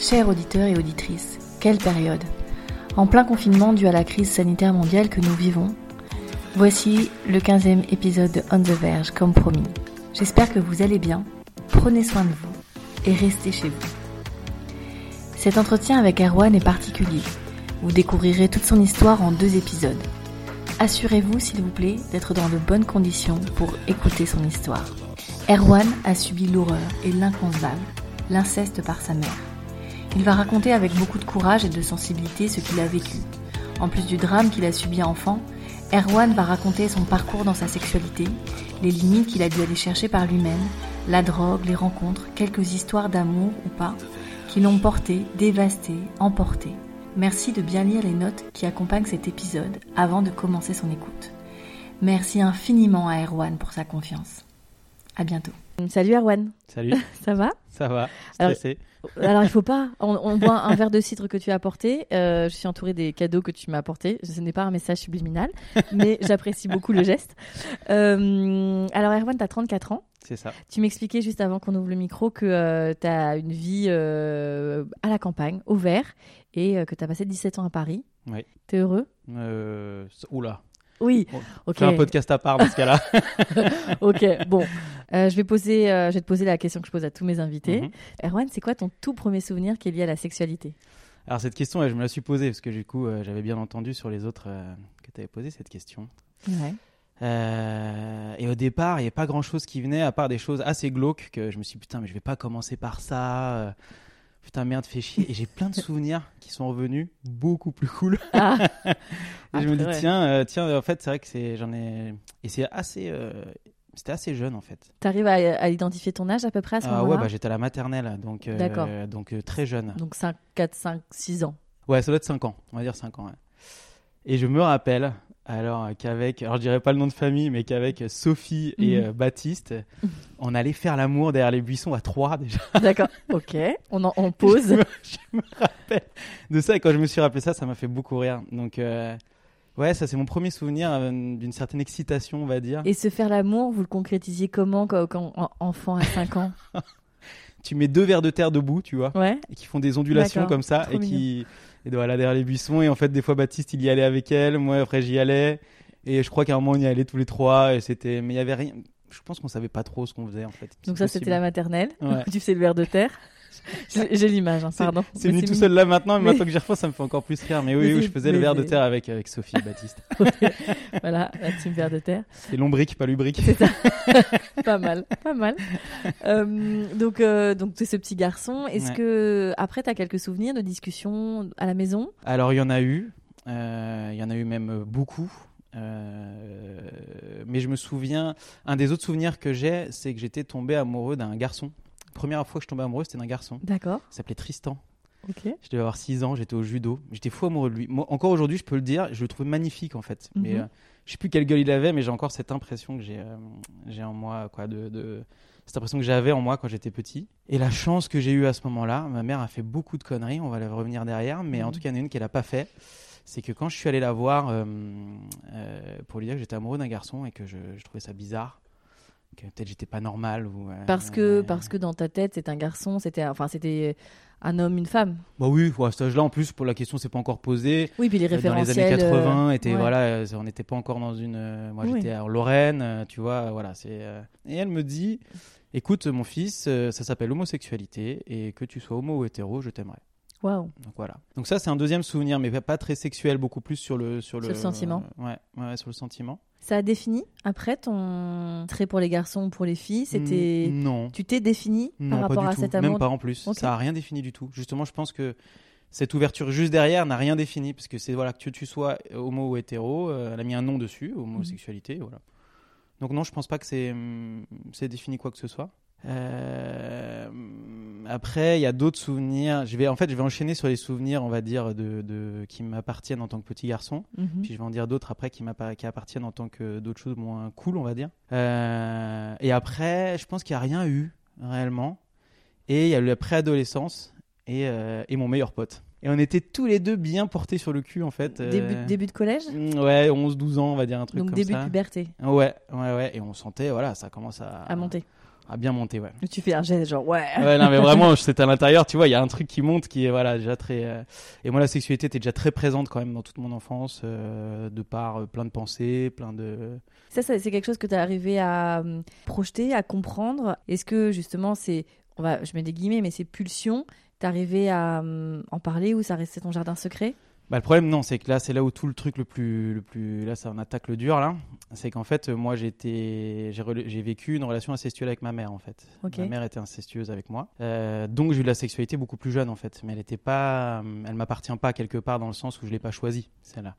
Chers auditeurs et auditrices, quelle période En plein confinement dû à la crise sanitaire mondiale que nous vivons, voici le 15e épisode de On the Verge, comme promis. J'espère que vous allez bien, prenez soin de vous et restez chez vous. Cet entretien avec Erwan est particulier. Vous découvrirez toute son histoire en deux épisodes. Assurez-vous, s'il vous plaît, d'être dans de bonnes conditions pour écouter son histoire. Erwan a subi l'horreur et l'inconcevable, l'inceste par sa mère. Il va raconter avec beaucoup de courage et de sensibilité ce qu'il a vécu. En plus du drame qu'il a subi enfant, Erwan va raconter son parcours dans sa sexualité, les limites qu'il a dû aller chercher par lui-même, la drogue, les rencontres, quelques histoires d'amour ou pas, qui l'ont porté, dévasté, emporté. Merci de bien lire les notes qui accompagnent cet épisode avant de commencer son écoute. Merci infiniment à Erwan pour sa confiance. À bientôt. Salut Erwan, Salut, ça va? Ça va Stressé Alors il faut pas. On, on boit un verre de cidre que tu as apporté. Euh, je suis entourée des cadeaux que tu m'as apportés. Ce n'est pas un message subliminal, mais j'apprécie beaucoup le geste. Euh, alors Erwan, tu as 34 ans. C'est ça. Tu m'expliquais juste avant qu'on ouvre le micro que tu as une vie euh, à la campagne, au vert, et euh, que tu as passé 17 ans à Paris. Oui. T'es heureux? Euh, oula. Oui. Bon, Ok. Fais un podcast à part dans ce cas-là. ok. Bon, Euh, je vais poser, euh, je vais te poser la question que je pose à tous mes invités. Mhm. Erwan, c'est quoi ton tout premier souvenir qui est lié à la sexualité? Alors cette question, je me la suis posée parce que du coup, euh, j'avais bien entendu sur les autres que tu avais posé cette question. Ouais. Euh, et au départ, il n'y avait pas grand-chose qui venait à part des choses assez glauques que je me suis dit, putain, mais je vais pas commencer par ça. Putain, merde, fais chier. Et j'ai plein de souvenirs qui sont revenus beaucoup plus cool. Ah. Et je me dis, tiens, euh, tiens, en fait, c'est vrai que c'est, j'en ai. Et c'est assez. euh, C'était assez jeune en fait. T'arrives à, à identifier ton âge à peu près à ce Ah moment-là ouais, bah, j'étais à la maternelle, donc, euh, D'accord. donc très jeune. Donc 5, 4, 5, 6 ans. Ouais, ça doit être 5 ans, on va dire 5 ans. ouais. Et je me rappelle, alors euh, qu'avec, alors je dirais pas le nom de famille, mais qu'avec Sophie et Mhm. euh, Baptiste, on allait faire l'amour derrière les buissons à 3 déjà. D'accord, ok. On, en, on pose. je, me, je me rappelle de ça, et quand je me suis rappelé ça, ça m'a fait beaucoup rire. Donc, euh, ouais, ça c'est mon premier souvenir euh, d'une certaine excitation, on va dire. Et se faire l'amour, vous le concrétisiez comment quand, quand en- enfant à 5 ans? Tu mets deux verres de terre debout, tu vois, Ouais. et qui font des ondulations comme ça, trop et qui. Et voilà, derrière les buissons, et en fait, des fois, Baptiste, il y allait avec elle, moi, après, j'y allais. Et je crois qu'à un moment, on y allait tous les trois, et c'était. Mais il y avait rien. Je pense qu'on savait pas trop ce qu'on faisait, en fait. Donc ça, c'était la maternelle. Ouais. tu faisais le verre de terre. J'ai l'image, hein, C'est- pardon. C'est venu tout seul là maintenant, mais, Mais- maintenant que j'y repense, ça me fait encore plus rire. Mais oui, Mais oui, c'est- je faisais le verre de c'est- terre avec, avec Sophie et Baptiste. Voilà, la team verre de terre. C'est lombric, pas lubrique. pas mal, pas mal. Euh, donc, euh, donc tu es ce petit garçon. Est-ce Ouais. que après, tu as quelques souvenirs de discussions à la maison? Alors, il y en a eu. Euh, Il y en a eu même beaucoup. Euh, mais je me souviens, un des autres souvenirs que j'ai, c'est que j'étais tombé amoureux d'un garçon. Première fois que je tombais amoureux, c'était d'un garçon. D'accord. Il s'appelait Tristan. Ok. Je devais avoir 6 ans, j'étais au judo. J'étais fou amoureux de lui. Moi, encore aujourd'hui, je peux le dire, je le trouvais magnifique en fait. Mais Mhm. euh, je sais plus quelle gueule il avait, mais j'ai encore cette impression que j'ai euh, j'ai en moi, quoi, de, de- cette impression que j'avais en moi quand j'étais petit. Et la chance que j'ai eue à ce moment-là, ma mère a fait beaucoup de conneries, on va la revenir derrière, mais en Mhm. tout cas, il y en a une qu'elle a pas fait. C'est que quand je suis allé la voir euh, euh, pour lui dire que j'étais amoureux d'un garçon et que je, je trouvais ça bizarre, que peut-être j'étais pas normal ou. euh, Parce que, parce que dans ta tête, c'est un garçon, c'était, enfin, c'était un homme, une femme. Bah oui, à cet âge-là, en plus, pour la question, c'est pas encore posé. Oui, puis les Euh, dans les référentiels. années 80 euh, était ouais. voilà euh, on n'était pas encore dans une euh, moi Oui. j'étais en Lorraine euh, tu vois euh, voilà c'est euh, et elle me dit écoute mon fils euh, ça s'appelle l'homosexualité et que tu sois homo ou hétéro je t'aimerais Waouh. donc voilà donc ça c'est un deuxième souvenir mais pas très sexuel beaucoup plus sur le sur le, Sur le sentiment. euh, ouais, ouais sur le sentiment Ça a défini après ton trait pour les garçons ou pour les filles C'était. Mm, non. Tu t'es défini non par rapport pas à tout. cet même amour pas en plus. Ça a rien défini du tout. Justement je pense que cette ouverture juste derrière n'a rien défini parce que c'est voilà que tu sois homo ou hétéro euh, elle a mis un nom dessus homosexualité voilà. Donc non je pense pas que c'est hum, c'est défini quoi que ce soit après, il y a d'autres souvenirs. Je vais, en fait, je vais enchaîner sur les souvenirs, on va dire, de, de qui m'appartiennent en tant que petit garçon. Mhm. Puis je vais en dire d'autres après qui, qui appartiennent en tant que d'autres choses moins cool, on va dire. Euh, et après, je pense qu'il n'y a rien eu réellement. Et il y a eu la préadolescence et, euh, et mon meilleur pote. Et on était tous les deux bien portés sur le cul, en fait. euh, Début, début de collège? Mm, Ouais, 11-12 ans, on va dire un truc Donc comme début de ça. puberté, Ouais, ouais, ouais. Et on sentait, voilà, ça commence à, à monter. À bien monter, ouais. Tu fais un geste genre ouais. Ouais, non, mais vraiment, c'est à l'intérieur, tu vois, il y a un truc qui monte qui est, voilà, déjà très. euh, Et moi, la sexualité était déjà très présente quand même dans toute mon enfance, euh, de par euh, plein de pensées, plein de. Ça, ça, c'est quelque chose que tu arrivé à hum, projeter, à comprendre. Est-ce que justement, c'est, on va, je mets des guillemets, mais ces pulsions, arrivé à hum, en parler ou ça restait ton jardin secret? Bah, le problème, non, c'est que là, c'est là où tout le truc le plus. Le plus là, ça en attaque le dur, là. C'est qu'en fait, moi, j'étais. J'ai vécu une relation incestuelle avec ma mère, en fait. Ma mère était incestueuse avec moi. Euh, donc, j'ai eu de la sexualité beaucoup plus jeune, en fait. Mais elle était pas. Elle m'appartient pas quelque part dans le sens où je l'ai pas choisie, celle-là.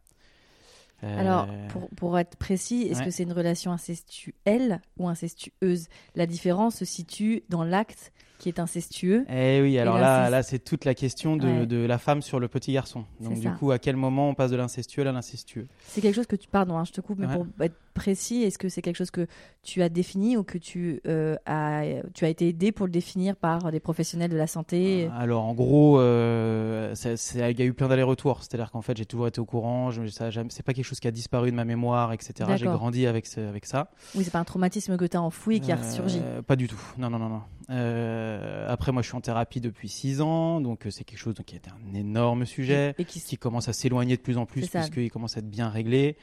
Euh, Alors, pour, pour être précis, est-ce ouais. que c'est une relation incestuelle ou incestueuse? La différence se situe dans l'acte qui est incestueux. Eh oui, alors là, là c'est toute la question de, Ouais. de la femme sur le petit garçon. Donc du ça. coup, à quel moment on passe de l'incestueux à l'incestueux? C'est quelque chose que tu, pardon, hein, je te coupe, mais Ouais. pour être précis, est-ce que c'est quelque chose que tu as défini ou que tu, euh, as, tu as été aidé pour le définir par des professionnels de la santé? Alors en gros, euh, ça- il y a eu plein d'allers-retours. C'est-à-dire qu'en fait, j'ai toujours été au courant. C'est pas quelque chose qui a disparu de ma mémoire, etc. J'ai grandi avec, ce- avec ça. Oui, c'est pas un traumatisme que tu as enfoui qui a Euh, ressurgi. Pas du tout. Non, non, non, non. Euh, après, moi, je suis en thérapie depuis 6 ans, donc euh, c'est quelque chose donc, qui a été un énorme sujet. Et qui qui commence à s'éloigner de plus en plus puisqu'il commence à être bien réglé.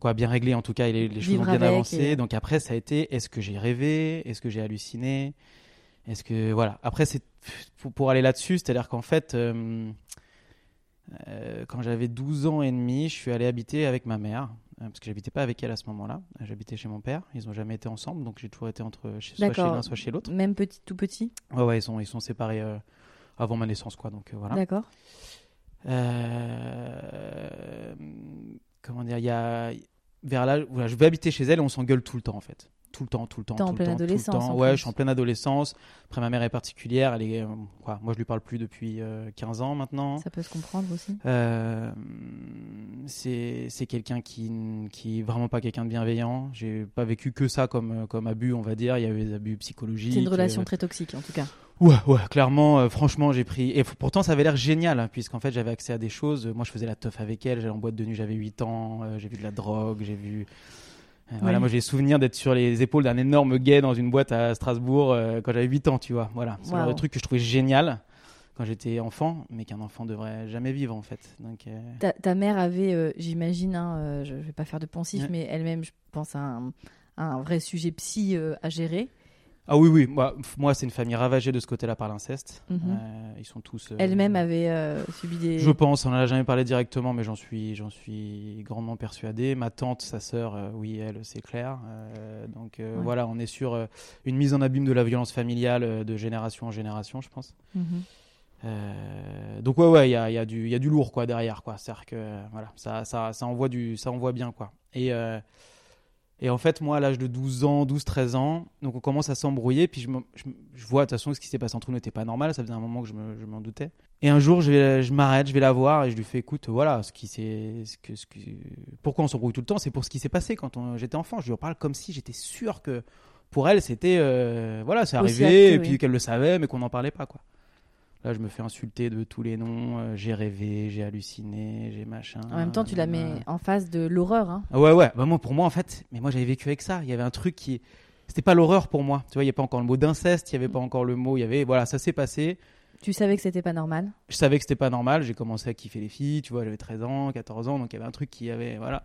Quoi, bien réglé en tout cas, les, les choses ont bien avancé. et- Donc après, ça a été est-ce que j'ai rêvé? Est-ce que j'ai halluciné? Est-ce que. Voilà. Après, c'est pour, pour aller là-dessus, c'est-à-dire qu'en fait, euh, euh, quand j'avais 12 ans et demi, je suis allé habiter avec ma mère. Euh, Parce que j'habitais pas avec elle à ce moment-là. J'habitais chez mon père. Ils ont jamais été ensemble, donc j'ai toujours été entre chez- soit chez l'un, soit chez l'autre. Même petit, tout petit Ouais, ouais, ils sont, ils sont séparés euh, avant ma naissance, quoi. Donc euh, voilà. D'accord. Euh, comment dire, il y a vers là, voilà, je vais habiter chez elle et on s'engueule tout le temps en fait. Tout le temps, tout le temps. En le pleine temps, tout le temps. Ouais, plus. je suis en pleine adolescence. Après, ma mère est particulière. Elle est, euh, quoi, moi, je lui parle plus depuis euh, 15 ans maintenant. Ça peut se comprendre aussi. Euh, c'est c'est quelqu'un qui, qui est vraiment pas quelqu'un de bienveillant. J'ai pas vécu que ça comme, euh, comme abus, on va dire. Il y a eu des abus psychologiques. C'est une relation euh, très toxique en tout cas. Ouais, ouais, clairement, euh, franchement, j'ai pris. Et pourtant, ça avait l'air génial, hein, puisqu'en fait, j'avais accès à des choses. Moi, je faisais la teuf avec elle. J'allais en boîte de nuit, j'avais 8 ans. euh, j'ai vu de la drogue, j'ai vu. Euh, Voilà, Ouais. moi, j'ai souvenir d'être sur les épaules d'un énorme gay dans une boîte à Strasbourg euh, quand j'avais 8 ans, tu vois. Voilà, c'est le de Waouh. truc que je trouvais génial quand j'étais enfant, mais qu'un enfant devrait jamais vivre, en fait. Donc, euh, Ta, ta mère avait, euh, j'imagine, hein, euh, je vais pas faire de poncif, Ouais. mais elle-même, je pense, un, un vrai sujet psy à gérer. Ah oui, oui, moi, moi c'est une famille ravagée de ce côté-là par l'inceste. Mhm. Euh, ils sont tous. euh, Elle-même avait euh, subi des. Je pense, on n'en a jamais parlé directement, mais j'en suis, j'en suis grandement persuadé. Ma tante, sa sœur, oui, elle, c'est clair. Donc Ouais. voilà, on est sur une mise en abîme de la violence familiale de génération en génération, je pense. Mhm. Donc ouais, ouais, il y a, y, a y a du lourd quoi derrière, quoi. C'est-à-dire que voilà, ça, ça, ça envoie du, ça envoie bien quoi. Et et en fait, moi, à l'âge de 12 ans, 12, 13 ans, donc on commence à s'embrouiller, puis je, me- je, me- je vois de toute façon que ce qui s'est passé entre nous n'était pas normal, ça faisait un moment que je me- je m'en doutais. Et un jour, je, vais- je m'arrête, je vais la voir et je lui fais écoute, voilà, ce qui s'est, ce que, ce que- pourquoi on s'embrouille tout le temps, c'est pour ce qui s'est passé quand j'étais enfant. Je lui en parle comme si j'étais sûr que pour elle, c'était, euh, voilà, c'est arrivé, acté, et puis oui. qu'elle le savait, mais qu'on n'en parlait pas, quoi. Là, je me fais insulter de tous les noms. euh, j'ai rêvé, j'ai halluciné, j'ai machin. En même temps, tu la mets euh, en face de l'horreur. Hein. ah Ouais, ouais. Bah, moi, pour moi, en fait, mais moi, j'avais vécu avec ça. Il y avait un truc qui. C'était pas l'horreur pour moi. Tu vois, il n'y avait pas encore le mot d'inceste, il n'y avait pas encore le mot. Il y avait. Voilà, ça s'est passé. Tu savais que c'était pas normal? Je savais que c'était pas normal. J'ai commencé à kiffer les filles. Tu vois, j'avais 13 ans, 14 ans. Donc, il y avait un truc qui avait. Voilà.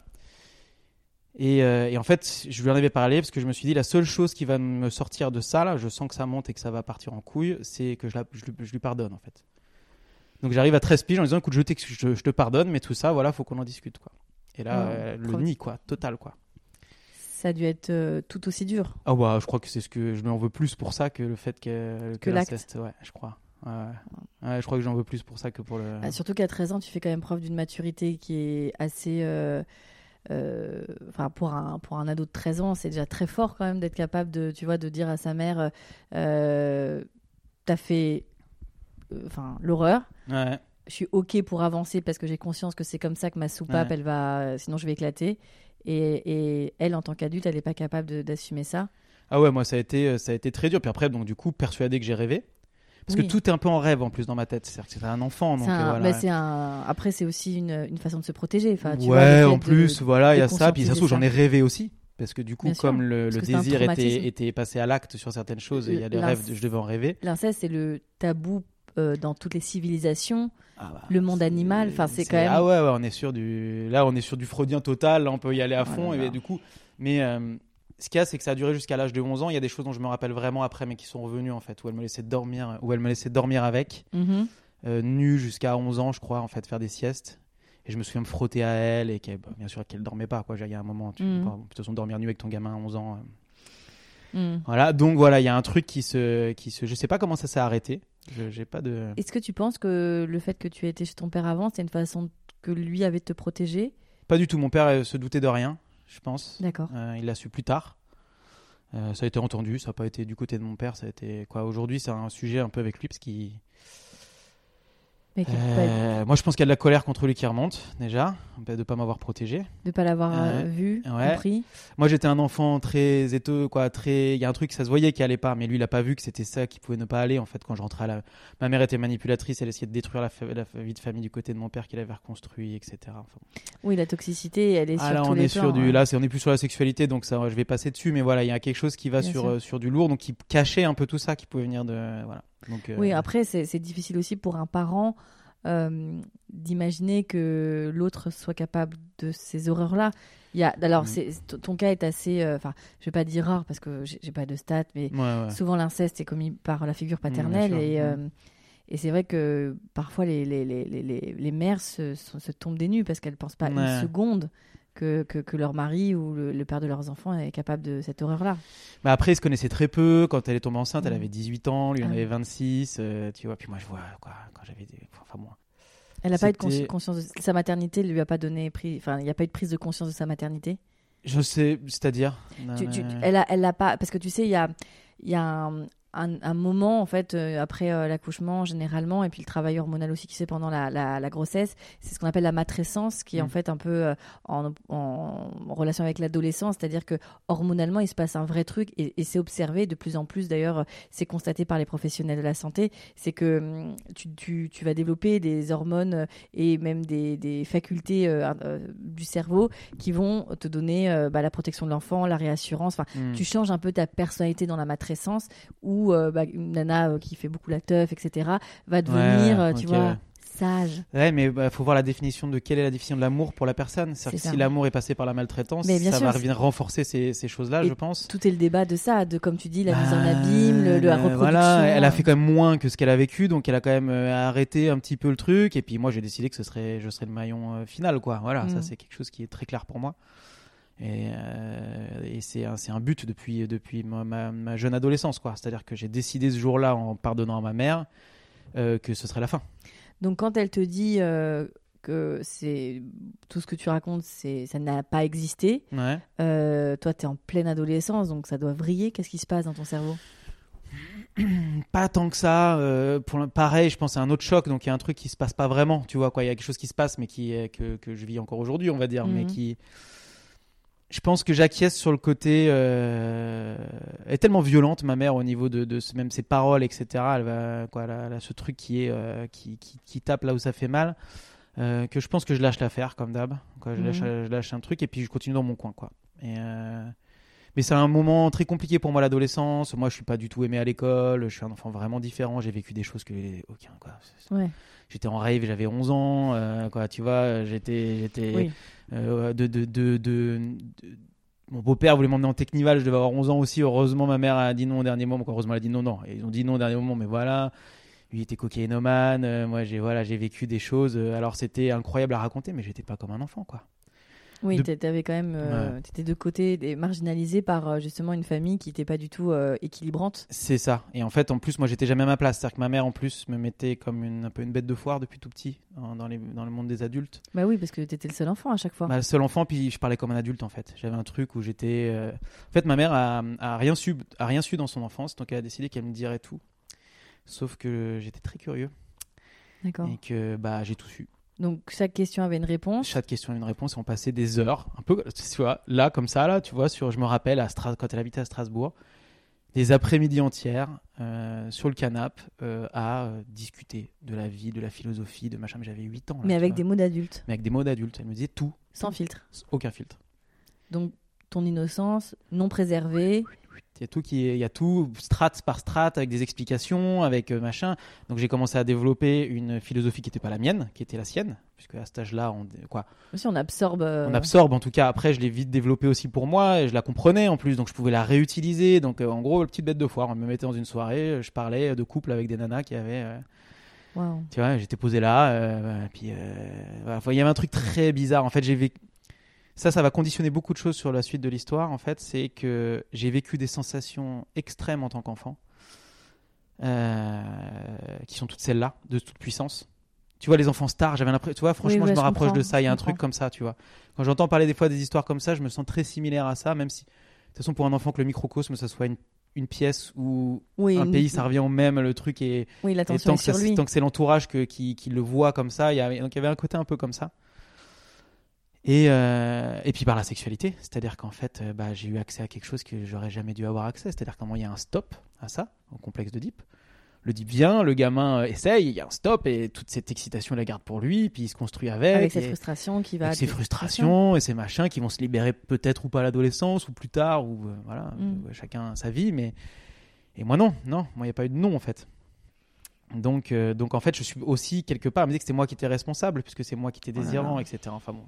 Et, euh, et en fait, je lui en avais parlé parce que je me suis dit, la seule chose qui va me sortir de ça, là, je sens que ça monte et que ça va partir en couille, c'est que je, la- je lui- je lui pardonne, en fait. Donc, j'arrive à 13 piges en disant, écoute, je, t'ex- je, je te pardonne, mais tout ça, voilà, faut qu'on en discute, quoi. Et là, euh, le nid, quoi, total, quoi. Ça a dû être euh, tout aussi dur. Ah bah, je crois que c'est ce que je lui en veux plus pour ça que le fait que, Que l'acte. l'inceste, ouais, je crois. Ouais, ouais. Ouais, je crois que j'en veux plus pour ça que pour le. Ah, surtout qu'à 13 ans, tu fais quand même preuve d'une maturité qui est assez. Euh, Enfin, pour un, pour un ado de 13 ans, c'est déjà très fort quand même d'être capable de, tu vois, de dire à sa mère euh, T'as fait euh, enfin l'horreur. Ouais. Je suis ok pour avancer parce que j'ai conscience que c'est comme ça que ma soupape, Ouais. elle va, sinon je vais éclater. Et, et elle, en tant qu'adulte, elle n'est pas capable d'assumer ça. Ah ouais, moi ça a été ça a été très dur. Puis après, donc du coup, persuadé que j'ai rêvé. Parce Oui. que tout est un peu en rêve en plus dans ma tête. C'est-à-dire que c'était un enfant, donc C'est un- euh, voilà. bah, c'est un- Après, c'est aussi une, une façon de se protéger. Enfin, tu ouais, en de- plus, voilà, il y a ça. Puis ça se trouve, j'en ai rêvé aussi. Parce que du coup, Bien sûr, comme le, c'est désir était, passé à l'acte sur certaines choses, il y a des rêves, je devais en rêver. L'inceste, c'est le tabou euh, dans toutes les civilisations. Ah bah, Le monde animal, enfin, c'est quand même- Ah ouais, ouais, on est sur du. Là, on est sur du freudien total. Là, on peut y aller à fond. et là. du coup, mais euh, ce qu'il y a, c'est que ça a duré jusqu'à l'âge de 11 ans. Il y a des choses dont je me rappelle vraiment après, mais qui sont revenues en fait, où elle me laissait dormir, où elle me laissait dormir avec, Mhm. euh, nue jusqu'à 11 ans, je crois, en fait, faire des siestes. Et je me souviens me frotter à elle et qu'elle, bah, bien sûr qu'elle dormait pas. Quoi, il y a un moment, tu peux pas, de toute façon, dormir nu avec ton gamin à 11 ans. euh, Mhm. Voilà, donc voilà, il y a un truc qui se, qui se, je sais pas comment ça s'est arrêté. Je, j'ai pas de. Est-ce que tu penses que le fait que tu aies été chez ton père avant, c'est une façon que lui avait de te protéger? Pas du tout. Mon père euh, se doutait de rien, je pense. D'accord. Euh, il l'a su plus tard. Euh, ça a été entendu, ça n'a pas été du côté de mon père, ça a été quoi Aujourd'hui, c'est un sujet un peu avec lui parce qu'il. Mais Euh, moi, je pense qu'il y a de la colère contre lui qui remonte déjà, de ne pas m'avoir protégé. de pas l'avoir euh, Ouais. vu, Ouais. compris. Moi, j'étais un enfant très éteux, quoi. Très, il y a un truc, ça se voyait qui allait pas, mais lui, il a pas vu que c'était ça qui pouvait ne pas aller. En fait, quand je rentrais à la, ma mère était manipulatrice, elle essayait de détruire la, fa- la fa- vie de famille du côté de mon père qu'il avait reconstruit, etc. Enfin, Oui, la toxicité, elle est Ah sur là tous on les est sur plans, du hein. là c'est on est plus sur la sexualité donc ça je vais passer dessus mais voilà il y a quelque chose qui va Bien sur sûr. euh, sur du lourd donc qui cachait un peu tout ça qui pouvait venir de voilà donc euh, Oui, après, c'est difficile aussi pour un parent euh, d'imaginer que l'autre soit capable de ces horreurs-là. Il y a, alors, t- ton cas est assez, euh, enfin, je vais pas dire rare parce que j'ai pas de stats, mais ouais, ouais. souvent l'inceste est commis par la figure bien paternelle et, euh, et c'est vrai que parfois les, les, les, les, les- mères se, se, se tombent des nues parce qu'elles pensent pas Ouais. une seconde que, que, que leur mari ou le, le père de leurs enfants est capable de cette horreur-là. Mais après ils se connaissaient très peu quand elle est tombée enceinte elle Mhm. avait 18 ans lui il en Ah avait oui. 26 euh, tu vois puis moi je vois quoi quand j'avais des enfin moi Elle n'a pas eu de consci- conscience de sa maternité, lui a pas donné pris, enfin, il n'y a pas eu de prise de conscience de sa maternité? je sais c'est-à-dire? Elle a, elle l'a pas, parce que tu sais, il y a, il y a un, un- un moment en fait euh, après euh, l'accouchement généralement, et puis le travail hormonal aussi qui se fait pendant la, la- la grossesse, c'est ce qu'on appelle la matrescence, qui est en Mm. fait un peu euh, en, en relation avec l'adolescence, c'est-à-dire que hormonalement il se passe un vrai truc, et, et c'est observé de plus en plus d'ailleurs, c'est constaté par les professionnels de la santé, c'est que hum, tu, tu- tu vas développer des hormones et même des, des facultés du cerveau qui vont te donner bah, la protection de l'enfant, la réassurance. Enfin, hmm. tu changes un peu ta personnalité dans la matrescence où euh, bah, une nana euh, qui fait beaucoup la teuf, etc., va devenir, Ouais, euh, tu vois, sage. Ouais, mais il faut voir la définition de quelle est la définition de l'amour pour la personne. C'est-à-dire que si l'amour est passé par la maltraitance, Mais bien ça sûr, va c'est- venir renforcer ces, ces choses-là, je pense. Tout est le débat de ça, de comme tu dis, la mise en Bah, abîme, le, la reproduction. Voilà, elle a fait quand même moins que ce qu'elle a vécu, donc elle a quand même euh, arrêté un petit peu le truc. Et puis moi, j'ai décidé que ce serait, je serais le maillon euh, final, quoi. Voilà, Mm. ça c'est quelque chose qui est très clair pour moi. Et, euh, et c'est un, but depuis, depuis ma, ma- ma jeune adolescence, quoi. C'est-à-dire que j'ai décidé ce jour-là, en pardonnant à ma mère, euh, que ce serait la fin. Donc quand elle te dit euh, que c'est tout ce que tu racontes, c'est ça n'a pas existé, Ouais. toi tu es en pleine adolescence, donc ça doit vriller. Qu'est-ce qui se passe dans ton cerveau? Pas tant que ça. euh, pour pareil, je pense à un autre choc. Donc il y a un truc qui se passe pas vraiment. Tu vois quoi Il y a quelque chose qui se passe, mais qui est- que, que je vis encore aujourd'hui, on va dire, mais Mhm. qui. Je pense que j'acquiesce sur le côté. euh, Elle est tellement violente, ma mère, au niveau de, de même ses paroles, etc. Elle va quoi Elle a, elle a ce truc qui est euh, qui, qui, qui tape là où ça fait mal. euh, que je pense que je lâche l'affaire comme d'hab. Quoi, Je, lâche, je lâche un truc et puis je continue dans mon coin, quoi. Et euh, mais c'est un moment très compliqué pour moi l'adolescence. Moi, je suis pas du tout aimé à l'école. Je suis un enfant vraiment différent. J'ai vécu des choses que aucun quoi. C'est- Ouais. J'étais en rave, j'avais 11 ans. euh, quoi, tu vois, j'étais j'étais Oui. euh, de, de, de, de- de- Mon beau-père voulait m'emmener en Technival, je devais avoir 11 ans aussi. Heureusement, ma mère a dit non au dernier moment. Heureusement, elle a dit non, non. Et ils ont dit non au dernier moment, mais voilà. Lui il était cocaïnomane. euh, moi, j'ai voilà, j'ai vécu des choses. alors, c'était incroyable à raconter, mais j'étais pas comme un enfant, quoi. Oui, De- tu avais quand même, euh, t'étais de côté, marginalisé par euh, justement une famille qui n'était pas du tout euh, équilibrante. C'est ça. Et en fait, en plus, moi, j'étais jamais à ma place. C'est-à-dire que ma mère, en plus, me mettait comme une, un peu une bête de foire depuis tout petit en- dans, les, dans le monde des adultes. Bah oui, parce que t'étais le seul enfant à chaque fois. Bah, le seul enfant, puis je parlais comme un adulte en fait. J'avais un truc où j'étais. euh, En fait, ma mère a, a rien su, a rien su dans son enfance, donc elle a décidé qu'elle me dirait tout. Sauf que j'étais très curieux D'accord. et que bah, j'ai tout su. Donc chaque question avait une réponse. Chaque question a une réponse et on passait des heures, un peu, tu vois, là, comme ça, là, tu vois, sur, je me rappelle, à Stras- quand elle habitait à Strasbourg, des après-midi entières euh, sur le canapé euh, à euh, discuter de la vie, de la philosophie, de machin. J'avais 8 ans. là, Mais avec vois. des mots d'adulte, Mais avec des mots d'adulte. Elle me disait tout, sans filtre. aucun filtre. Donc ton innocence non préservée. Il y a tout qui est, il y a tout strate par strate avec des explications, avec euh, machin. Donc j'ai commencé à développer une philosophie qui n'était pas la mienne, qui était la sienne, puisque à cet âge-là, on, quoi, on absorbe. euh, on absorbe. En tout cas, après, je l'ai vite développée aussi pour moi, et je la comprenais en plus, donc je pouvais la réutiliser. Donc euh, en gros, petite bête de foire. On me mettait dans une soirée, je parlais de couple avec des nanas qui avaient, euh, waouh. tu vois, j'étais posé là, euh, puis voilà. Enfin, il y avait un truc très bizarre. En fait, j'ai vécu. Ça, ça va conditionner beaucoup de choses sur la suite de l'histoire. En fait, c'est que j'ai vécu des sensations extrêmes en tant qu'enfant, euh, qui sont toutes celles-là, de toute puissance. Tu vois, les enfants stars, j'avais l'impression. Tu vois, franchement, ouais, je me je rapproche de ça. Il y a un truc comme ça, tu vois. Quand j'entends parler des fois des histoires comme ça, je me sens très similaire à ça, même si, de toute façon, pour un enfant, que le microcosme, ça soit une, une pièce ou Oui, un une- pays, ça revient au même, le truc est. Oui, Et l'attention tant est que, ça- sur lui. tant que c'est l'entourage qui, qui le voit comme ça, il y, a, donc il y avait un côté un peu comme ça. Et, euh, et puis par la sexualité, c'est-à-dire qu'en fait, euh, bah, j'ai eu accès à quelque chose que j'aurais jamais dû avoir accès, c'est-à-dire qu'à un moment, il y a un stop à ça, au complexe de Deep. Le Deep vient, le gamin euh, essaye, il y a un stop, et toute cette excitation, il la garde pour lui, puis il se construit avec. Avec cette et- frustration qui va. avec ses frustrations et ses machins qui vont se libérer peut-être ou pas à l'adolescence ou plus tard ou euh, voilà Mm. chacun sa vie mais et moi non non moi il n'y a pas eu de non en fait donc euh, donc en fait je suis aussi quelque part elle me disait que c'était moi qui étais responsable puisque c'est moi qui étais Oh désirant etc enfin bon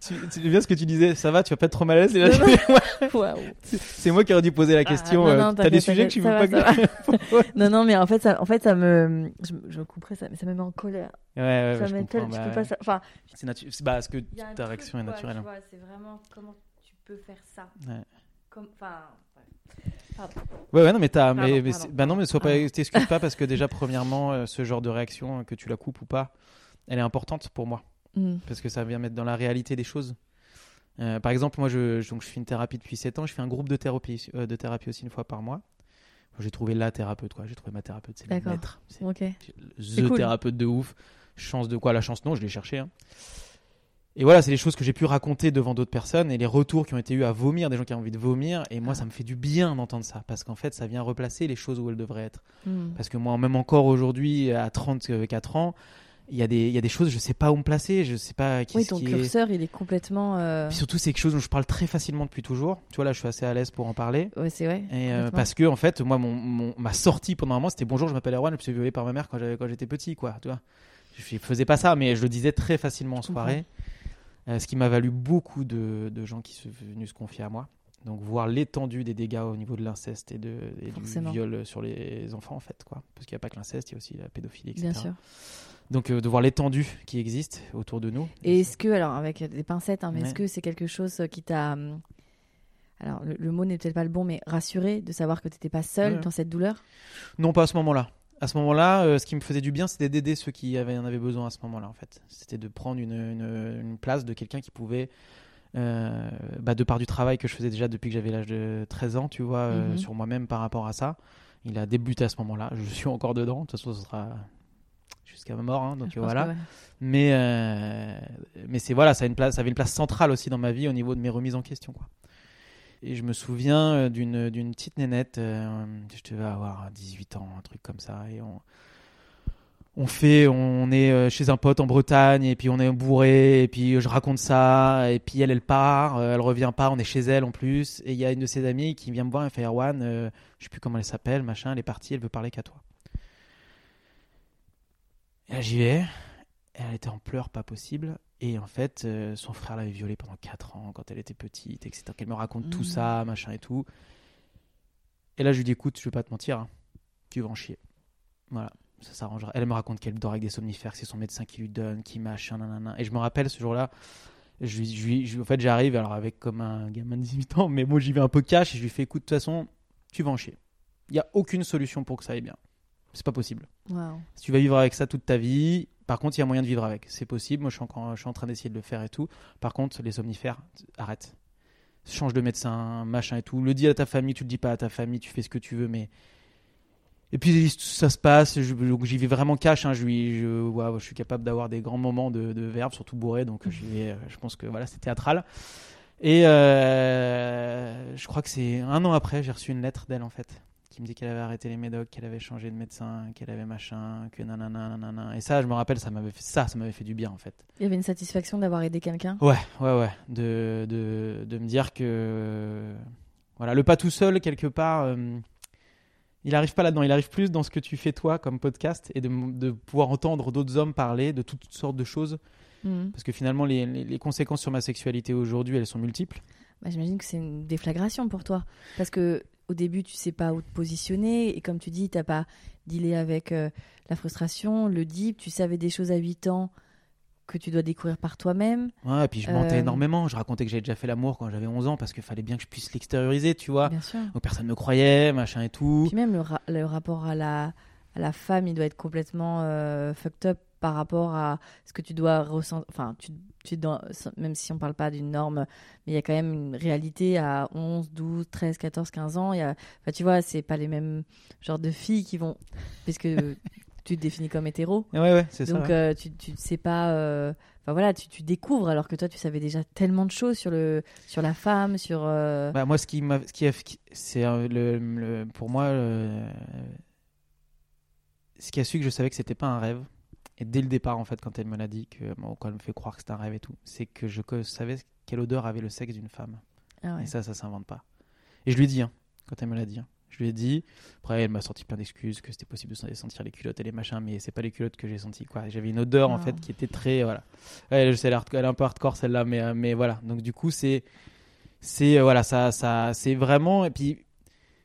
tu, tu bien ce que tu disais ça va tu vas pas être trop mal à l'aise là, c'est moi qui aurais dû poser la Ah, question non, euh, non, t'as des sujets que tu veux pas que ouais Non, non, mais en fait, ça, en fait, ça me, je, je couperais ça, mais ça me met en colère. ouais, ouais, ça je me comprends, tu bah, peux pas, ça- enfin, c'est natu- bah, parce que ta truc, réaction est naturelle tu hein. c'est vraiment comment tu peux faire ça. Ouais. Comme, enfin, ouais. Pardon. Ouais, ouais, non, mais t'as, mais, mais bah non, mais sois pas, Ah. t'excuses pas parce que déjà, premièrement, euh, ce genre de réaction, que tu la coupes ou pas, elle est importante pour moi Mm. parce que ça vient mettre dans la réalité des choses. Euh, par exemple, moi, je, je- donc, je fais une thérapie depuis 7 ans, je fais un groupe de thérapie, euh, de thérapie aussi une fois par mois. J'ai trouvé la thérapeute, quoi. J'ai trouvé ma thérapeute, c'est le D'accord. maître. C'est Ok. the cool. thérapeute de ouf. Chance de quoi? La chance, non, je l'ai cherché. hein. Et voilà, c'est les choses que j'ai pu raconter devant d'autres personnes et les retours qui ont été eu à vomir, des gens qui ont envie de vomir. Et moi, Ah. ça me fait du bien d'entendre ça parce qu'en fait, ça vient replacer les choses où elles devraient être. Mm. Parce que moi, même encore aujourd'hui, à 34 ans, il y, a des- il y a des choses, je sais pas où me placer, je sais pas Oui, qu'est-ce ton qui est. curseur, il est complètement. euh, Puis surtout, c'est quelque chose dont je parle très facilement depuis toujours. Tu vois, là, je suis assez à l'aise pour en parler. Ouais, c'est vrai. Et euh, parce que, en fait, moi, mon, mon- ma sortie pendant un moment, c'était bonjour, je m'appelle Erwan, je me suis violé par ma mère quand j'étais petit, quoi. Tu vois, je faisais pas ça, mais je le disais très facilement en soirée. Euh, ce qui m'a valu beaucoup de, de gens qui sont venus se confier à moi. Donc, voir l'étendue des dégâts au niveau de l'inceste et, de, et du viol sur les enfants, en fait, quoi. Parce qu'il n'y a pas que l'inceste, il y a aussi la pédophilie, etc. Bien sûr. Donc, euh, de voir l'étendue qui existe autour de nous. Et est-ce que, alors, avec des pincettes, hein, mais Ouais. est-ce que c'est quelque chose qui t'a. hum, Alors, le, le mot n'est peut-être pas le bon, mais rassuré de savoir que tu n'étais pas seul Ouais. dans cette douleur? Non, pas à ce moment-là. À ce moment-là, euh, ce qui me faisait du bien, c'était d'aider ceux qui avaient, en avaient besoin à ce moment-là, en fait. C'était de prendre une, une- une place de quelqu'un qui pouvait, euh, bah, de par du travail que je faisais déjà depuis que j'avais l'âge de 13 ans, tu vois, euh, Mhm. sur moi-même par rapport à ça. Il a débuté à ce moment-là. Je suis encore dedans. De toute façon, ce sera jusqu'à ma mort. hein, donc Je pense voilà. ouais. Mais, euh, mais c'est voilà, ça, a une place, ça avait une place centrale aussi dans ma vie au niveau de mes remises en question. Quoi. Et je me souviens euh, d'une, d'une petite nénette, euh, je devais avoir 18 ans, un truc comme ça. Et on, on fait, on est euh, chez un pote en Bretagne, et puis on est bourré, et puis je raconte ça, et puis elle, elle part, euh, elle revient pas, on est chez elle en plus. Et il y a une de ses amies qui vient me voir, elle fait Erwan, euh, je sais plus comment elle s'appelle, machin, elle est partie, elle veut parler qu'à toi. Et là j'y vais, elle était en pleurs pas possible. Et en fait, euh, son frère l'avait violée pendant 4 ans quand elle était petite, etc. Qu'elle me raconte tout ça, machin et tout. Et là, je lui dis écoute, je vais pas te mentir, hein, tu vas en chier. Voilà, ça s'arrangera. Elle me raconte qu'elle dort avec des somnifères, que c'est son médecin qui lui donne, qui machin, nanana. Et je me rappelle ce jour-là, je- en fait, j'arrive, alors avec comme un gamin de 18 ans, mais moi j'y vais un peu cash et je lui fais écoute, de toute façon, tu vas en chier. Il n'y a aucune solution pour que ça aille bien. C'est pas possible. Si tu vas vivre avec ça toute ta vie, par contre, il y a moyen de vivre avec. C'est possible. Moi, je suis, encore, je suis en train d'essayer de le faire et tout. Par contre, les somnifères, arrête. Change de médecin, machin et tout. Le dis à ta famille, tu le dis pas à ta famille, tu fais ce que tu veux, mais Et puis ça se passe, j'y vais vraiment cash. Hein, je, suis capable d'avoir des grands moments de, de verve, surtout bourré, donc vais. euh, Je pense que voilà, c'est théâtral. Et euh, je crois que c'est un an après, j'ai reçu une lettre d'elle en fait, qui me dit qu'elle avait arrêté les médocs, qu'elle avait changé de médecin, qu'elle avait machin, que nanana, nanana. Et ça, je me rappelle, ça m'avait fait ça, ça m'avait fait du bien en fait. Il y avait une satisfaction d'avoir aidé quelqu'un? Ouais, ouais, ouais. De, de, de me dire que. Voilà, le pas tout seul, quelque part, euh, il arrive pas là-dedans. Il arrive plus dans ce que tu fais toi comme podcast et de, de pouvoir entendre d'autres hommes parler de toutes sortes de choses. Mhm. Parce que finalement, les, les- les conséquences sur ma sexualité aujourd'hui, elles sont multiples. Bah, J'imagine que c'est une déflagration pour toi. Parce que au début, tu sais pas où te positionner. Et comme tu dis, t'as pas dealé avec euh, la frustration, le deep. Tu savais des choses à 8 ans que tu dois découvrir par toi-même. Ouais, et puis je mentais Euh, énormément. Je racontais que j'avais déjà fait l'amour quand j'avais 11 ans parce qu'il fallait bien que je puisse l'extérioriser, tu vois. Bien sûr. Donc personne ne me croyait, machin et tout. Puis même le, ra- le rapport à la, à la femme, il doit être complètement euh, fucked up par rapport à ce que tu dois ressentir. Enfin, tu, tu dois- même si on parle pas d'une norme, mais il y a quand même une réalité à 11, 12, 13, 14, 15 ans. Il y a, enfin, tu vois, c'est pas les mêmes genres de filles qui vont. Puisque tu te définis comme hétéro. Ouais, ouais, c'est ça. Donc ouais. euh, tu tu ne sais pas euh, enfin voilà tu, tu découvres alors que toi tu savais déjà tellement de choses sur le sur la femme sur euh, Bah, moi, ce qui m'a, ce qui a, qui- c'est le, le- pour moi, le- ce qui a su que je savais que c'était pas un rêve. Et dès le départ, en fait, quand elle me l'a dit, que, bon, quand elle me fait croire que c'était un rêve et tout, c'est que je que- savais quelle odeur avait le sexe d'une femme. ah ouais. Et ça, ça s'invente pas. Et je lui ai dit, hein, quand elle me l'a dit. hein. Je lui ai dit. Après, elle m'a sorti plein d'excuses, que c'était possible de sentir les culottes et les machins, mais c'est pas les culottes que j'ai senti. Quoi. J'avais une odeur, en fait, qui était très. Voilà. Ouais, je sais, elle est elle est un peu hardcore, celle-là, mais, euh, mais voilà. Donc, du coup, c'est. C'est. euh, voilà, ça, ça, c'est vraiment. Et puis.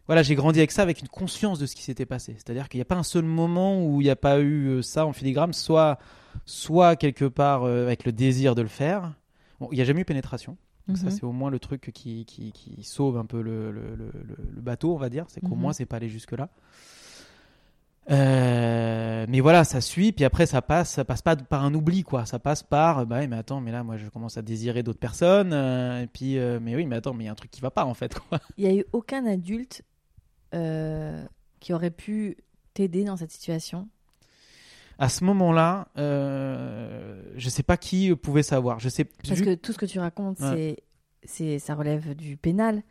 Voilà, j'ai grandi avec ça, avec une conscience de ce qui s'était passé. C'est-à-dire qu'il n'y a pas un seul moment où il n'y a pas eu euh, ça en filigrane, soit, soit quelque part euh, avec le désir de le faire. Bon, il n'y a jamais eu pénétration. Donc ça, Mhm. c'est au moins le truc qui, qui, qui sauve un peu le, le, le, le- le bateau, on va dire. C'est qu'au Mhm. moins, c'est pas allé jusque-là. Euh, mais voilà, ça suit, puis après, ça passe, ça passe pas par un oubli, quoi. Ça passe par, bah, mais attends, mais là, moi, je commence à désirer d'autres personnes, euh, et puis, euh, mais oui, mais attends, mais il y a un truc qui va pas, en fait, il y a eu aucun adulte euh, qui aurait pu t'aider dans cette situation À ce moment-là, euh, je sais pas qui pouvait savoir. Je sais, parce vu- que tout ce que tu racontes Ouais. c'est ça relève du pénal.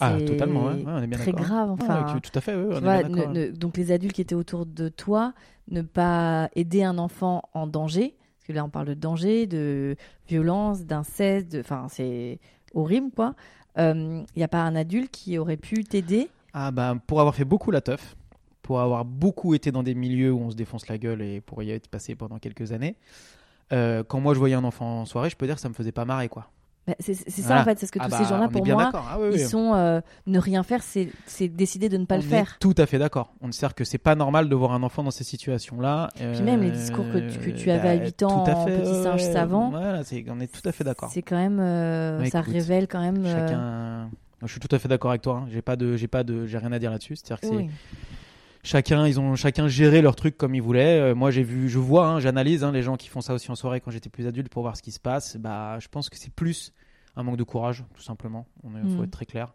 Ah, totalement, ouais, ouais, on est bien très grave enfin. tout à fait, on est bien ne- ne- donc les adultes qui étaient autour de toi ne pas aider un enfant en danger parce que là on parle de danger de violence d'inceste de- enfin c'est horrible quoi. Il n'y a pas un adulte qui aurait pu t'aider Ah bah pour avoir fait beaucoup la teuf, pour avoir beaucoup été dans des milieux où on se défonce la gueule et pour y être passé pendant quelques années, euh, quand moi je voyais un enfant en soirée, je peux dire que ça me faisait pas marrer quoi. Bah, c'est ça en fait c'est ce que Ah tous bah, ces gens-là pour moi. Ah oui, ils sont euh, ne rien faire c'est décider de ne pas On le est faire Tout à fait d'accord. On sait que c'est pas normal de voir un enfant dans ces situations-là. Puis même les discours que tu- que tu avais à 8 ans à en petit singe savant. Voilà, on est tout à fait d'accord. c'est quand même euh, Ouais, ça écoute, révèle quand même euh, Chacun. Je suis tout à fait d'accord avec toi. hein. J'ai pas de, j'ai pas de, j'ai rien à dire là-dessus. C'est-à-dire que oui. chacun ils ont chacun géré leur truc comme ils voulaient Euh, moi j'ai vu je vois hein, j'analyse hein, les gens qui font ça aussi en soirée quand j'étais plus adulte pour voir ce qui se passe bah je pense que c'est plus un manque de courage tout simplement on est, faut Mhm. être très clair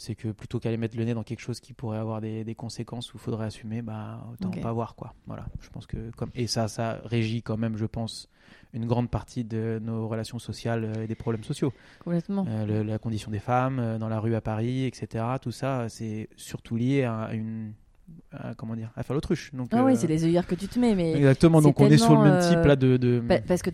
c'est que plutôt qu'aller mettre le nez dans quelque chose qui pourrait avoir des, des conséquences où il faudrait assumer bah autant Ok. pas voir quoi voilà je pense que comme et ça ça régit quand même je pense une grande partie de nos relations sociales euh, et des problèmes sociaux complètement euh, le- la condition des femmes euh, dans la rue à Paris, etc. Tout ça, c'est surtout lié à une, à, comment dire, à faire l'autruche. Donc, ah euh, oui c'est les œillères que tu te mets mais exactement. Donc on est sur le même type là de. de- Pa- Parce que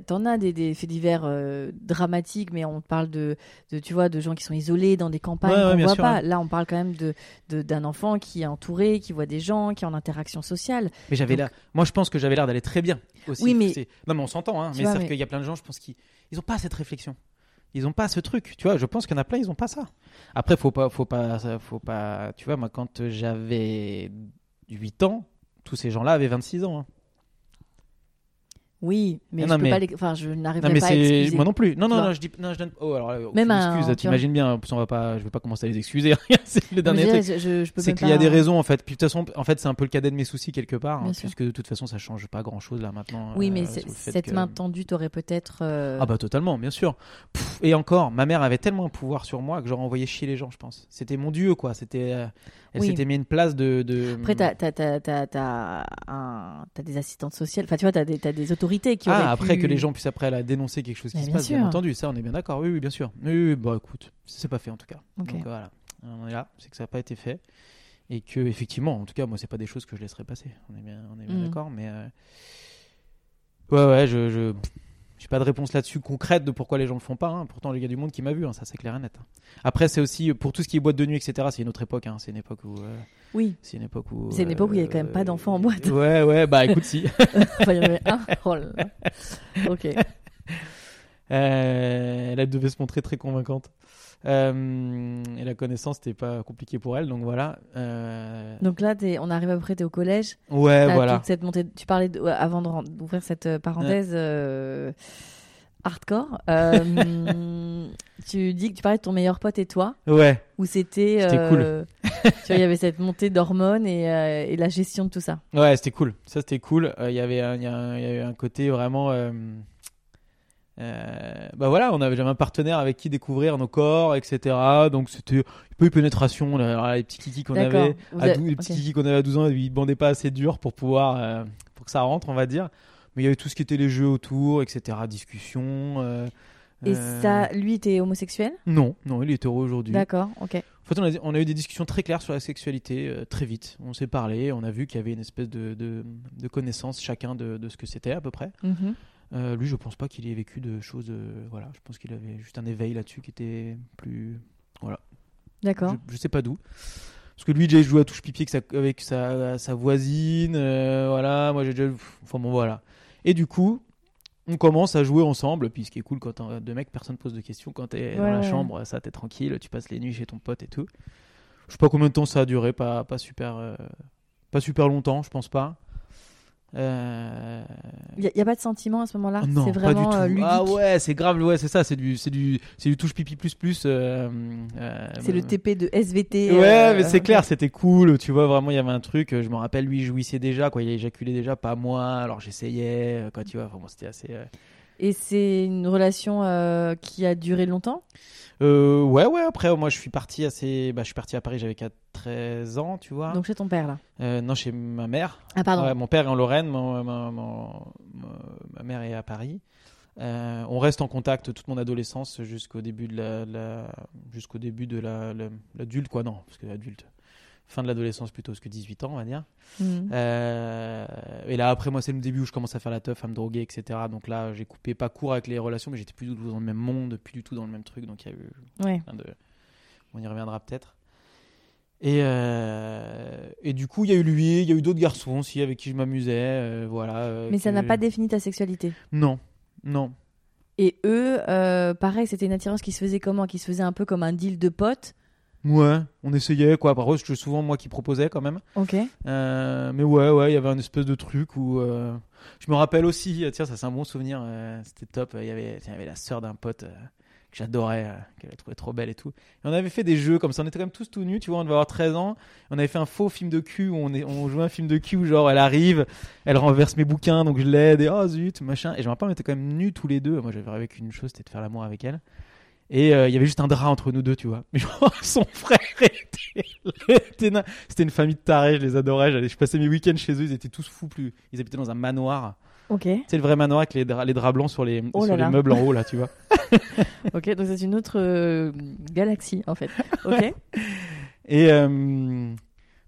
t'en as des, des faits divers euh, dramatiques, mais on parle de, de, tu vois, de gens qui sont isolés dans des campagnes Ouais, qu'on voit sûr, pas. Là, on parle quand même de de- d'un enfant qui est entouré, qui voit des gens, qui est en interaction sociale. Mais j'avais donc- l'air. Moi, je pense que j'avais l'air d'aller très bien aussi. Oui, mais- non, mais on s'entend. Hein, mais c'est-à-dire mais- qu'il y a plein de gens, je pense qu'ils ils ont pas cette réflexion. Ils ont pas ce truc. Tu vois, je pense qu'il y en a plein, ils ont pas ça. Après, faut pas, faut pas, faut pas. Tu vois, moi, quand j'avais 8 ans, tous ces gens-là avaient 26 ans. hein. Oui, mais Non, je peux mais- pas les... enfin, je n'arriverai mais pas à excuser. moi non plus. Non non non, je dis non je donne oh alors Même un- excuse, tu vois. t'imagines bien, en plus, on va pas je vais pas commencer à les excuser, c'est le mais dernier je, truc. je, C'est qu'il y a des raisons en fait. Puis de toute façon, en fait, c'est un peu le cadet de mes soucis quelque part, hein, puisque de toute façon, ça change pas grand-chose là maintenant. Oui, mais euh, fait cette que- main tendue, t'aurais peut-être. euh, Ah bah totalement, bien sûr. Pff, et encore, ma mère avait tellement un pouvoir sur moi que j'aurais envoyé chier les gens, je pense. C'était mon dieu quoi. C'était euh, Elle Oui. s'était mis une place de. de... Après, t'as un- t'as des assistantes sociales. Enfin, tu vois, t'as des, des autorités qui Ah, après pu- que les gens puissent après la dénoncer quelque chose qui Mais se bien passe, bien entendu, ça on est bien d'accord, oui, oui, bien sûr. Oui, oui, bah écoute, c'est pas fait en tout cas. Donc voilà, on est là, c'est que ça n'a pas été fait. Et que, effectivement, en tout cas, moi, c'est pas des choses que je laisserai passer. On est bien, on est bien Mm. d'accord, mais. euh, Ouais, ouais, je. je... J'ai pas de réponse là-dessus concrète de pourquoi les gens le font pas. hein. Pourtant, le gars du monde qui m'a vu, hein, ça c'est clair et net. hein. Après, c'est aussi pour tout ce qui est boîte de nuit, etc. C'est une autre époque. hein. C'est une époque où. euh, Oui. C'est une époque où. C'est une époque où il y avait quand même pas d'enfants en boîte. Ouais, ouais, bah écoute, si. Enfin, il y en avait un. Oh là là. Ok. Euh, elle devait se montrer très convaincante. Euh, et la connaissance, c'était pas compliqué pour elle, donc voilà. Euh, Donc là, on arrive après, t'es au collège. ouais, T'as voilà. cette montée. Tu parlais de- avant d'ouvrir cette parenthèse euh, hardcore. tu dis que tu parlais de ton meilleur pote et toi, Ouais, où c'était. C'était tu vois, il y avait cette montée d'hormones et, et la gestion de tout ça. ouais, c'était cool. Ça, c'était cool. Il y avait un, il y a un- il y avait un côté vraiment. Euh, bah voilà, on avait jamais un partenaire avec qui découvrir nos corps, etc. Donc c'était un peu une pénétration. là. Les petits kikis qu'on avait, à avez- dou- les petits ok. kikis qu'on avait à 12 ans, ils bandaient pas assez dur pour pouvoir, euh, pour que ça rentre, on va dire. Mais il y avait tout ce qui était les jeux autour, etc. Discussion. euh, Et ça, lui, t'es homosexuel? Non, non, il est heureux aujourd'hui. D'accord, ok. En fait, on a, on a eu des discussions très claires sur la sexualité très vite. On s'est parlé, on a vu qu'il y avait une espèce de, de, de connaissance chacun de, de ce que c'était à peu près. Mhm. Euh, lui, je pense pas qu'il ait vécu de choses. euh, voilà, je pense qu'il avait juste un éveil là-dessus qui était plus. D'accord. Je, je sais pas d'où. Parce que lui, déjà, il jouait à touche pipi avec sa, avec sa, sa voisine. euh, voilà, moi j'ai déjà. Enfin bon, voilà. Et du coup, on commence à jouer ensemble. Puis ce qui est cool quand t'as deux mecs, personne pose de questions. Quand t'es dans la ouais. chambre, ça, t'es tranquille. Tu passes les nuits chez ton pote et tout. Je sais pas combien de temps ça a duré. Pas, pas, super, pas super longtemps, je pense pas. Euh, Il n'y a, pas de sentiment à ce moment-là? Non, C'est pas vraiment du tout. euh, ludique? ah ouais, c'est grave, ouais, c'est ça, c'est du, c'est du, c'est du touche pipi plus plus. euh, C'est le TP de SVT. Ouais, mais c'est clair, c'était cool. Tu vois, vraiment, il y avait un truc. Je me rappelle, lui, il jouissait déjà, quoi. Il éjaculait déjà, pas moi. Alors j'essayais, tu vois. Vraiment, c'était assez. Et c'est une relation euh, qui a duré longtemps? Euh, ouais, ouais. Après, moi, je suis parti assez. Bah, je suis parti à Paris, j'avais 4 13 ans, tu vois. Donc chez ton père, là? Euh, non, chez ma mère. Ah, pardon. Ouais, mon père est en Lorraine, mon- mon- mon- mon- ma mère est à Paris. Euh, on reste en contact toute mon adolescence jusqu'au début de la, la- jusqu'au début de la, la- l'adulte quoi non parce que l'adulte fin de l'adolescence plutôt parce que 18 ans on va dire. Mhm. Euh, et là après moi c'est le début où je commence à faire la teuf, à me droguer etc. Donc là j'ai coupé pas court avec les relations mais j'étais plus du tout dans le même monde, plus du tout dans le même truc donc il y a eu Ouais. plein de... On y reviendra peut-être. Et, euh, et du coup, il y a eu lui, il y a eu d'autres garçons aussi avec qui je m'amusais. euh, voilà, Mais ça n'a pas défini ta sexualité. Non, non. Et eux, pareil, c'était une attirance qui se faisait comment? Qui se faisait un peu comme un deal de potes? Ouais, on essayait quoi. Par contre, c'était souvent moi qui proposais quand même. Ok. Euh, mais ouais, ouais, il y avait un espèce de truc où. euh, Je me rappelle aussi, euh, tiens, ça c'est un bon souvenir, euh, c'était top. Il y avait, tiens, il y avait la sœur d'un pote euh, que j'adorais, euh, que j'avais trouvé trop belle et tout. Et on avait fait des jeux comme ça, on était quand même tous tout nus, tu vois, on devait avoir 13 ans. On avait fait un faux film de cul où on, est, on jouait un film de cul où genre elle arrive, elle renverse mes bouquins, donc je l'aide et oh zut, machin. Et je me rappelle, on était quand même nus tous les deux. Moi j'avais rêvé qu'une chose, c'était de faire l'amour avec elle. Et euh, il y avait juste un drap entre nous deux, tu vois. Mais genre, son frère était, nain. C'était une famille de tarés, je les adorais. Je passais mes week-ends chez eux, ils étaient tous fous. Plus, ils habitaient dans un manoir. Ok. C'est le vrai manoir avec les draps, les draps blancs sur les, Oh sur là les là. meubles en haut, là, tu vois. Ok, donc c'est une autre euh, galaxie, en fait. Ok. Et euh,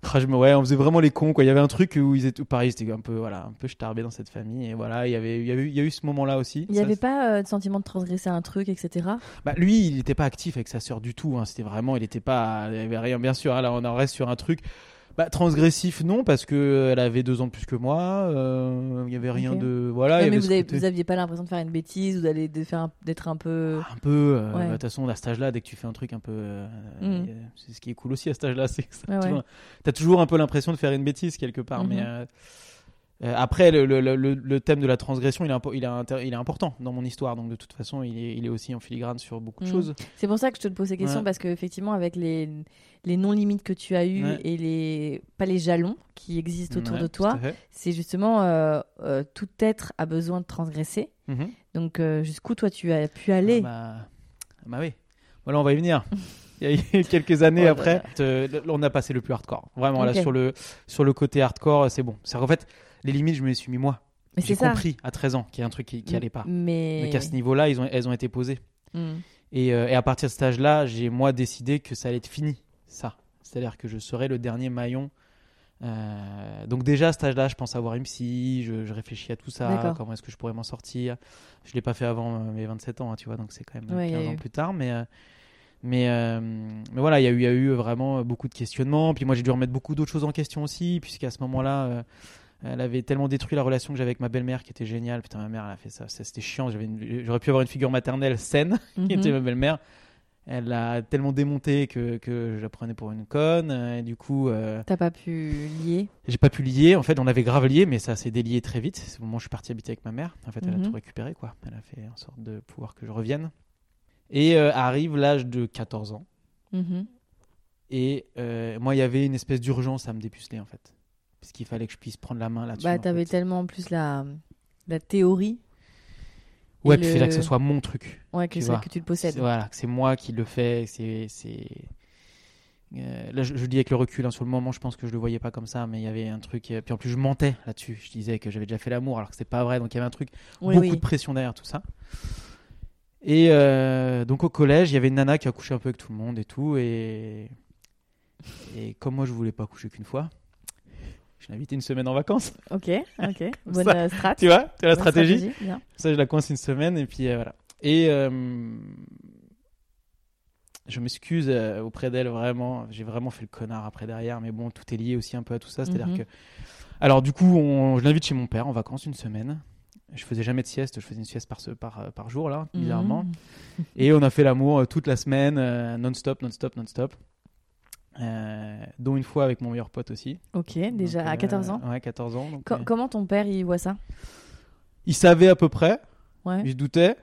ouais, on faisait vraiment les cons, quoi. Il y avait un truc où ils étaient, pareil, c'était un peu, voilà, un peu starbé dans cette famille. Et voilà, il y avait, il y avait, il y a eu ce moment-là aussi. Il n'y avait pas euh, de sentiment de transgresser un truc, etc. Bah, lui, il n'était pas actif avec sa sœur du tout. hein. C'était vraiment, il n'était pas, il avait rien, bien sûr. hein. Là, on en reste sur un truc. Bah, transgressif, non, parce que elle avait deux ans de plus que moi. euh, Il y avait rien de, voilà. Y mais avait vous, avez- vous aviez pas l'impression de faire une bêtise ou d'aller d'être un peu. un peu. euh, Ouais. bah, De toute façon, à cet âge-là, dès que tu fais un truc un peu, euh, Mm. euh, c'est ce qui est cool aussi à cet âge-là, c'est que Ouais, tu ouais. t'as toujours un peu l'impression de faire une bêtise quelque part. Mhm. Mais euh, euh, après, le, le, le, le thème de la transgression, il est, impo- il, est il est important dans mon histoire. Donc de toute façon, il est, il est aussi en filigrane sur beaucoup de Mm. choses. C'est pour ça que je te pose ces questions Ouais. parce que effectivement avec les les non limites que tu as eu Ouais. et les pas les jalons qui existent autour Ouais, de toi, c'est justement euh, euh, tout être a besoin de transgresser. Mhm. Donc euh, jusqu'où toi tu as pu aller Ah bah, ah bah oui. Voilà, on va y venir. Il y a quelques années Oh après, euh, on a passé le plus hardcore. Vraiment, là, sur le, sur le côté hardcore, c'est bon. C'est qu'en fait, les limites, je me les suis mis moi. J'ai ça. compris à 13 ans qu'il y a un truc qui, qui allait pas. Mais. Mais qu'à ce niveau-là, ils ont, elles ont été posées. Hmm. Et, euh, et à partir de cet âge-là, j'ai moi décidé que ça allait être fini, ça. C'est-à-dire que je serais le dernier maillon. Euh, donc déjà à cet âge-là, je pense avoir une psy, je, je réfléchis à tout ça, comment est-ce que je pourrais m'en sortir. Je l'ai pas fait avant euh, mes 27 ans, hein, tu vois, donc c'est quand même Ouais, il y a 15 ans eu. plus tard. Mais, euh, mais, mais voilà, il y, a eu- il y a eu vraiment beaucoup de questionnements. Puis moi, j'ai dû remettre beaucoup d'autres choses en question aussi, puisqu'à ce moment-là, elle avait tellement détruit la relation que j'avais avec ma belle-mère qui était géniale. Putain, ma mère, elle a fait ça, ça, c'était chiant. J'avais une- J'aurais pu avoir une figure maternelle saine qui Mhm. était ma belle-mère. Elle l'a tellement démonté que, que je la prenais pour une conne. euh, Et du coup, euh, T'as pas pu lier? j'ai pas pu lier. En fait, on avait grave lié, mais ça s'est délié très vite. C'est au moment où je suis parti habiter avec ma mère. En fait, elle Mhm. a tout récupéré, quoi. Elle a fait en sorte de pouvoir que je revienne. Et euh, arrive l'âge de 14 ans. Mhm. Et euh, moi, il y avait une espèce d'urgence à me dépuceler, en fait. Parce qu'il fallait que je puisse prendre la main là-dessus. Bah, t'avais tellement en plus la, la théorie. Ouais, puis il le- fallait que ce soit mon truc. Ouais, que, Tu que tu le possèdes. Voilà, que c'est moi qui le fais. C'est, c'est. Euh, là, je, je dis avec le recul, hein, sur le moment, je pense que je le voyais pas comme ça, mais il y avait un truc. euh, Puis en plus, je mentais là-dessus. Je disais que j'avais déjà fait l'amour, alors que c'était pas vrai. Donc il y avait un truc, Oui, beaucoup oui. de pression derrière tout ça. Et euh, donc au collège, il y avait une nana qui a couché un peu avec tout le monde et tout. Et, et comme moi, je voulais pas coucher qu'une fois, je l'ai invité une semaine en vacances. Ok, ok. Bonne Ça, euh, strat. Tu vois, tu vois la stratégie. bien. Ça, je la coince une semaine et puis euh, voilà. Et euh, je m'excuse euh, auprès d'elle vraiment. J'ai vraiment fait le connard après derrière, mais bon, tout est lié aussi un peu à tout ça. C'est-à-dire Mhm. que. Alors, du coup, on- je l'invite chez mon père en vacances une semaine. Je faisais jamais de sieste, je faisais une sieste par, ce- par, par jour, là, bizarrement. Mhm. Et on a fait l'amour toute la semaine, non-stop, non-stop, non-stop. Euh, dont une fois avec mon meilleur pote aussi. Ok, déjà Donc, à euh, 14 ans. Ouais, 14 ans. donc, Co- euh, Comment ton père il voit ça? Il savait à peu près, Ouais. il se doutait,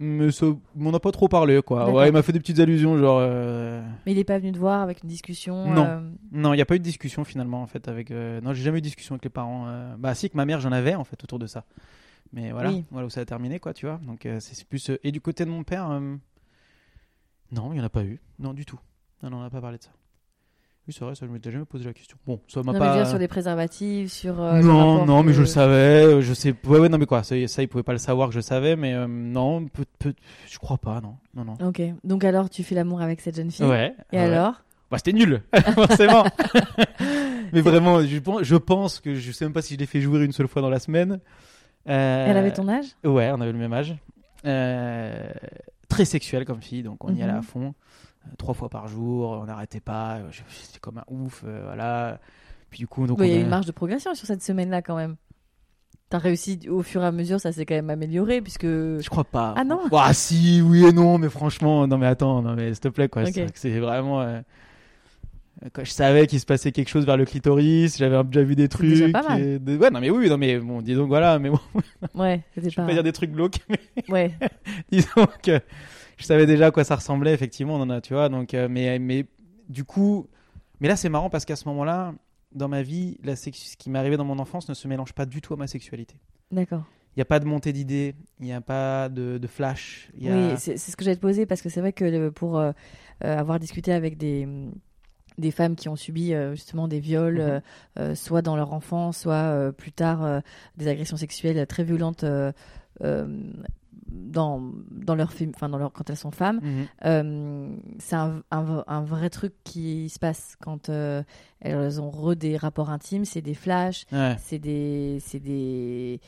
mais ça- on n'a pas trop parlé, quoi. Ouais, il m'a fait des petites allusions, genre. euh, Mais il est pas venu te voir avec une discussion. Non. euh, Non, il n'y a pas eu de discussion finalement, en fait. Avec... euh, Non, j'ai jamais eu de discussion avec les parents. euh, Bah, si, que ma mère, j'en avais, en fait, autour de ça. Mais voilà, Oui. voilà où ça a terminé, quoi, tu vois. Donc, euh, c'est plus. euh, Et du côté de mon père, euh, non, il n'y en a pas eu. Non, du tout. Non, non, on n'a pas parlé de ça. Oui, c'est vrai, ça, je m'étais jamais posé la question. Bon, ça m'a pas. dire sur les préservatifs, sur. euh, non, non, mais que- je le savais, euh, je sais. Ouais, ouais, non, mais quoi, ça, ça il pouvait pas le savoir que je savais, mais euh, non, peut, peut... je crois pas, non, non, non. Ok, donc alors tu fais l'amour avec cette jeune fille. Ouais. Et ouais. alors? Bah, c'était nul, forcément. mais vraiment, je pense, je pense que je sais même pas si je l'ai fait jouer une seule fois dans la semaine. Euh, Elle avait ton âge? Ouais, on avait le même âge. Très sexuelle comme fille, donc on y allait Mhm. à fond. Euh, Trois fois par jour, on n'arrêtait pas. euh, C'était comme un ouf, euh, voilà. Puis du coup, donc Il y a eu une marge de progression sur cette semaine-là quand même. T'as réussi au fur et à mesure, ça s'est quand même amélioré puisque. Je crois pas. Ah non Bah si, oui et non, mais franchement, non mais attends, non mais s'il te plaît quoi. C'est vraiment. euh, Quand je savais qu'il se passait quelque chose vers le clitoris, j'avais déjà vu des trucs. déjà pas mal. et Ouais, non mais oui, non mais bon, dis donc voilà, mais bon, Ouais, c'était je peux pas. pas dire des trucs glauques, mais Ouais, disons que je savais déjà à quoi ça ressemblait effectivement, on en a, tu vois. Donc, euh, mais mais du coup, mais là c'est marrant parce qu'à ce moment-là, dans ma vie, la sex- ce qui m'est arrivé dans mon enfance ne se mélange pas du tout à ma sexualité. d'accord. Il n'y a pas de montée d'idées, il n'y a pas de, de flash. il y a- Oui, c'est ce que j'allais te poser parce que c'est vrai que pour euh, euh, avoir discuté avec des, des femmes qui ont subi euh, justement des viols, Mhm. euh, soit dans leur enfance, soit euh, plus tard des agressions sexuelles très violentes dans, dans, leur, fém- enfin, dans leur, quand elles sont femmes, Mhm. euh, c'est un, un- un vrai truc qui se passe quand euh, elles ont re des rapports intimes, c'est des flashs, Ouais. c'est des c'est des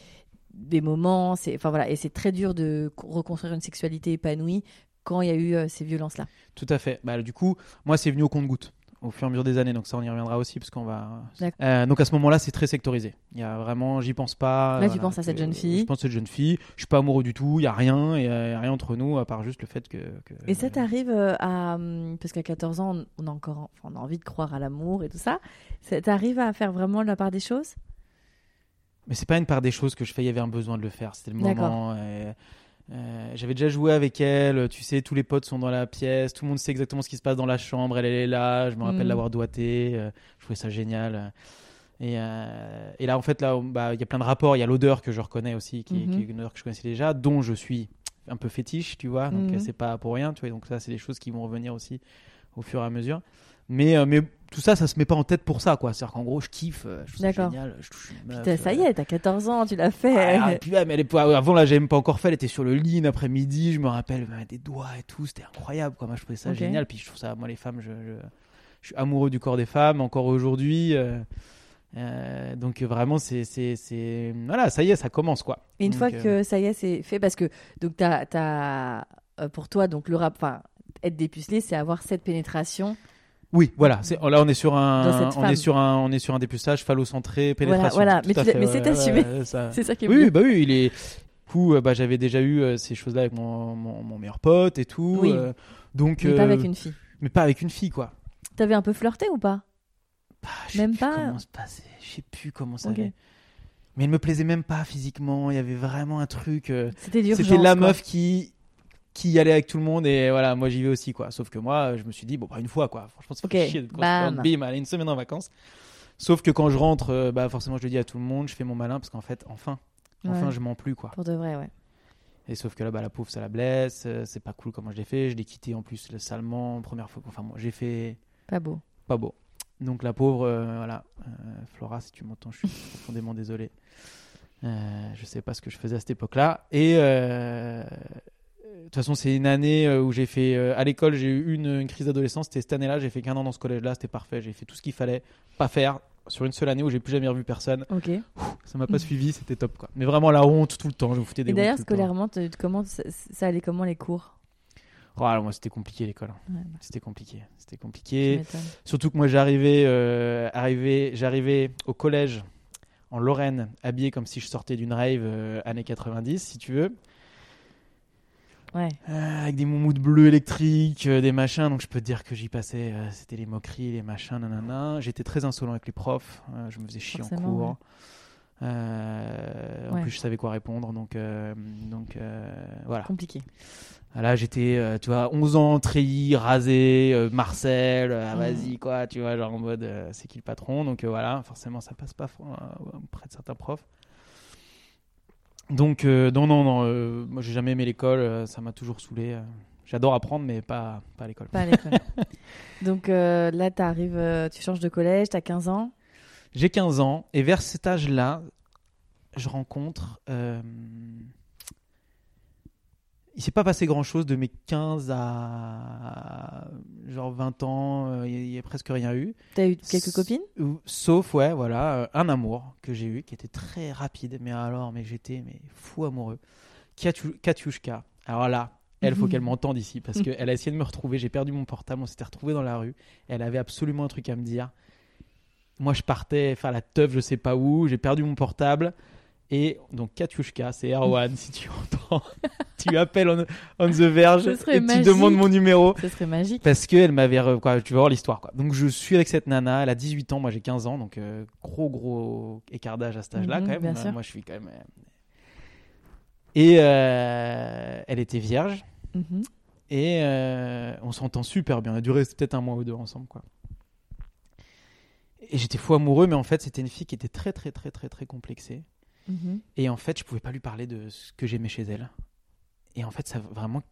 des moments c'est enfin voilà et c'est très dur de co- reconstruire une sexualité épanouie quand il y a eu euh, ces violences là Tout à fait. Bah, du coup, moi, c'est venu au compte-goutte au fur et à mesure des années. Donc ça, on y reviendra aussi parce qu'on va. Euh, donc à ce moment-là, c'est très sectorisé. Il y a vraiment, j'y pense pas. Là, tu penses à cette jeune fille. Je pense à cette jeune fille. Je suis pas amoureux du tout. Il y a rien. Il y a rien entre nous à part juste le fait que. que- et ça t'arrive euh, à hum, parce qu'à 14 ans on- a encore enfin, on a envie de croire à l'amour et tout ça ça t'arrive à faire vraiment la part des choses? Mais c'est pas une part des choses que je fais. Il y avait un besoin de le faire. C'était le moment. euh, euh, J'avais déjà joué avec elle, tu sais, tous les potes sont dans la pièce, tout le monde sait exactement ce qui se passe dans la chambre, elle, elle est là, je me rappelle Mhm. l'avoir doigté, euh, je trouvais ça génial. Et, euh, et là, en fait, là, bah, il y a plein de rapports, il y a l'odeur que je reconnais aussi, qui, Mhm. qui est une odeur que je connaissais déjà, dont je suis un peu fétiche, tu vois, donc euh, c'est pas pour rien, tu vois, donc ça, c'est des choses qui vont revenir aussi au fur et à mesure. Mais, euh, mais tout ça, ça se met pas en tête pour ça, quoi. C'est-à-dire qu'en gros, je kiffe, euh, je trouve ça D'accord. génial, je touche une meuf, Putain, ça y euh, est, t'as 14 ans, tu l'as fait. ah, et puis, ouais, mais elle est pas- avant là, j'avais même pas encore fait. Elle était sur le lit une après-midi. Je me rappelle, elle des doigts et tout. C'était incroyable. Quoi. Moi, je trouvais ça Ok. génial. Puis je trouve ça, moi, les femmes, je, je, je suis amoureux du corps des femmes encore aujourd'hui. euh, euh, donc vraiment, c'est, c'est, c'est, voilà, ça y est, ça commence quoi. Et une Donc, fois euh, que ça y est, c'est fait, parce que donc t'as, t'as, euh, pour toi, donc le rap, enfin, être dépucelé, c'est avoir cette pénétration. Oui, voilà. C'est, là, on est sur un, on femme. est sur un, on est sur un dépucelage phallocentré, Voilà, pénétration. voilà. Mais fait, ouais, c'est assumé. ouais, ça- C'est ça qui est Oui, bien. bah oui, il est. Du coup, euh, bah, j'avais déjà eu euh, ces choses-là avec mon, mon, mon meilleur pote et tout. Oui. euh, donc, Mais pas avec une fille. mais pas avec une fille, quoi. T'avais un peu flirté ou pas? Ah, sais Même plus pas Comment se passait. Je sais plus comment ça Ok. allait. Mais elle me plaisait même pas physiquement. Il y avait vraiment un truc. euh, C'était d'urgence. C'était la quoi. meuf qui qui y allait avec tout le monde et voilà, moi j'y vais aussi quoi. Sauf que moi, je me suis dit bon, pas une fois quoi. Franchement, ça Ok, fait chier bam. constante. Bim, allez une semaine en vacances. Sauf que quand je rentre, euh, bah forcément je le dis à tout le monde, je fais mon malin parce qu'en fait, enfin, enfin, Ouais. je mens plus quoi. Pour de vrai, ouais. Et sauf que là, bah la pauvre, ça la blesse. euh, c'est pas cool comment je l'ai fait. Je l'ai quitté en plus le salement première fois. Enfin, moi, j'ai fait Pas beau. pas beau. Donc la pauvre, euh, voilà, Flora, si tu m'entends, je suis profondément désolé. Je sais pas ce que je faisais à cette époque-là. Et de toute façon, c'est une année euh, où j'ai fait euh, à l'école, j'ai eu une, une crise d'adolescence. C'était cette année-là, j'ai fait qu'un an dans ce collège-là, c'était parfait. J'ai fait tout ce qu'il fallait pas faire sur une seule année où j'ai plus jamais revu personne. Ok. Ça m'a pas suivi, c'était top quoi. Mais vraiment la honte tout le temps, je me foutais des Et d'ailleurs, scolairement, comment ça, ça allait comment les cours? Oh, alors, moi, c'était compliqué l'école. Ouais, C'était compliqué. C'était compliqué. Surtout que moi j'arrivais, euh, arrivé, j'arrivais au collège en Lorraine, habillé comme si je sortais d'une rave euh, années 90, si tu veux, Ouais. Euh, avec des moumoutes bleues électriques, euh, des machins. Donc je peux te dire que j'y passais, euh, c'était les moqueries, les machins, nanana. J'étais très insolent avec les profs, je me faisais chier en cours. ouais. En plus, je savais quoi répondre, donc, donc voilà. Compliqué. Ah, Là, j'étais, tu vois, 11 ans, treillis, rasé, Marcel, ah, Mm. vas-y, quoi, tu vois, genre en mode, c'est qui le patron? Donc voilà, forcément, ça passe pas auprès de certains profs. Donc, euh, non, non, non, euh, moi, j'ai jamais aimé l'école, euh, ça m'a toujours saoulé. J'adore apprendre, mais pas, pas à l'école. Pas à l'école. Donc là, t'arrives, euh, tu changes de collège, t'as 15 ans. J'ai 15 ans, et vers cet âge-là, je rencontre. Il s'est pas passé grand-chose de mes 15 à genre 20 ans, euh, il y a presque rien eu. T'as eu quelques S- copines? Sauf, ouais, voilà, euh, un amour que j'ai eu qui était très rapide, mais alors, mais j'étais mais fou amoureux. Katu- Katiushka. Alors là, elle, faut qu'elle m'entende ici parce qu'elle a essayé de me retrouver. J'ai perdu mon portable, on s'était retrouvés dans la rue. Elle avait absolument un truc à me dire. Moi, je partais faire la teuf, je sais pas où. J'ai perdu mon portable. Et donc, Katiushka, c'est Erwan, si tu entends. tu appelles on, on the verge et tu demandes mon numéro. Ce serait magique. Parce qu'elle m'avait. Quoi, tu vas voir l'histoire. Quoi. Donc, je suis avec cette nana. Elle a 18 ans, moi j'ai 15 ans. Donc, euh, gros, gros écart d'âge à cet âge-là, Mhm, quand même. bien sûr. Moi, je suis quand même. euh, Et euh, elle était vierge. Mhm. Et on s'entend super bien. On a duré peut-être un mois ou deux ensemble. Quoi. Et j'étais fou amoureux, mais en fait, c'était une fille qui était très, très, très, très, très complexée. Mhm. Et en fait, je pouvais pas lui parler de ce que j'aimais chez elle. Et en fait, ça a vraiment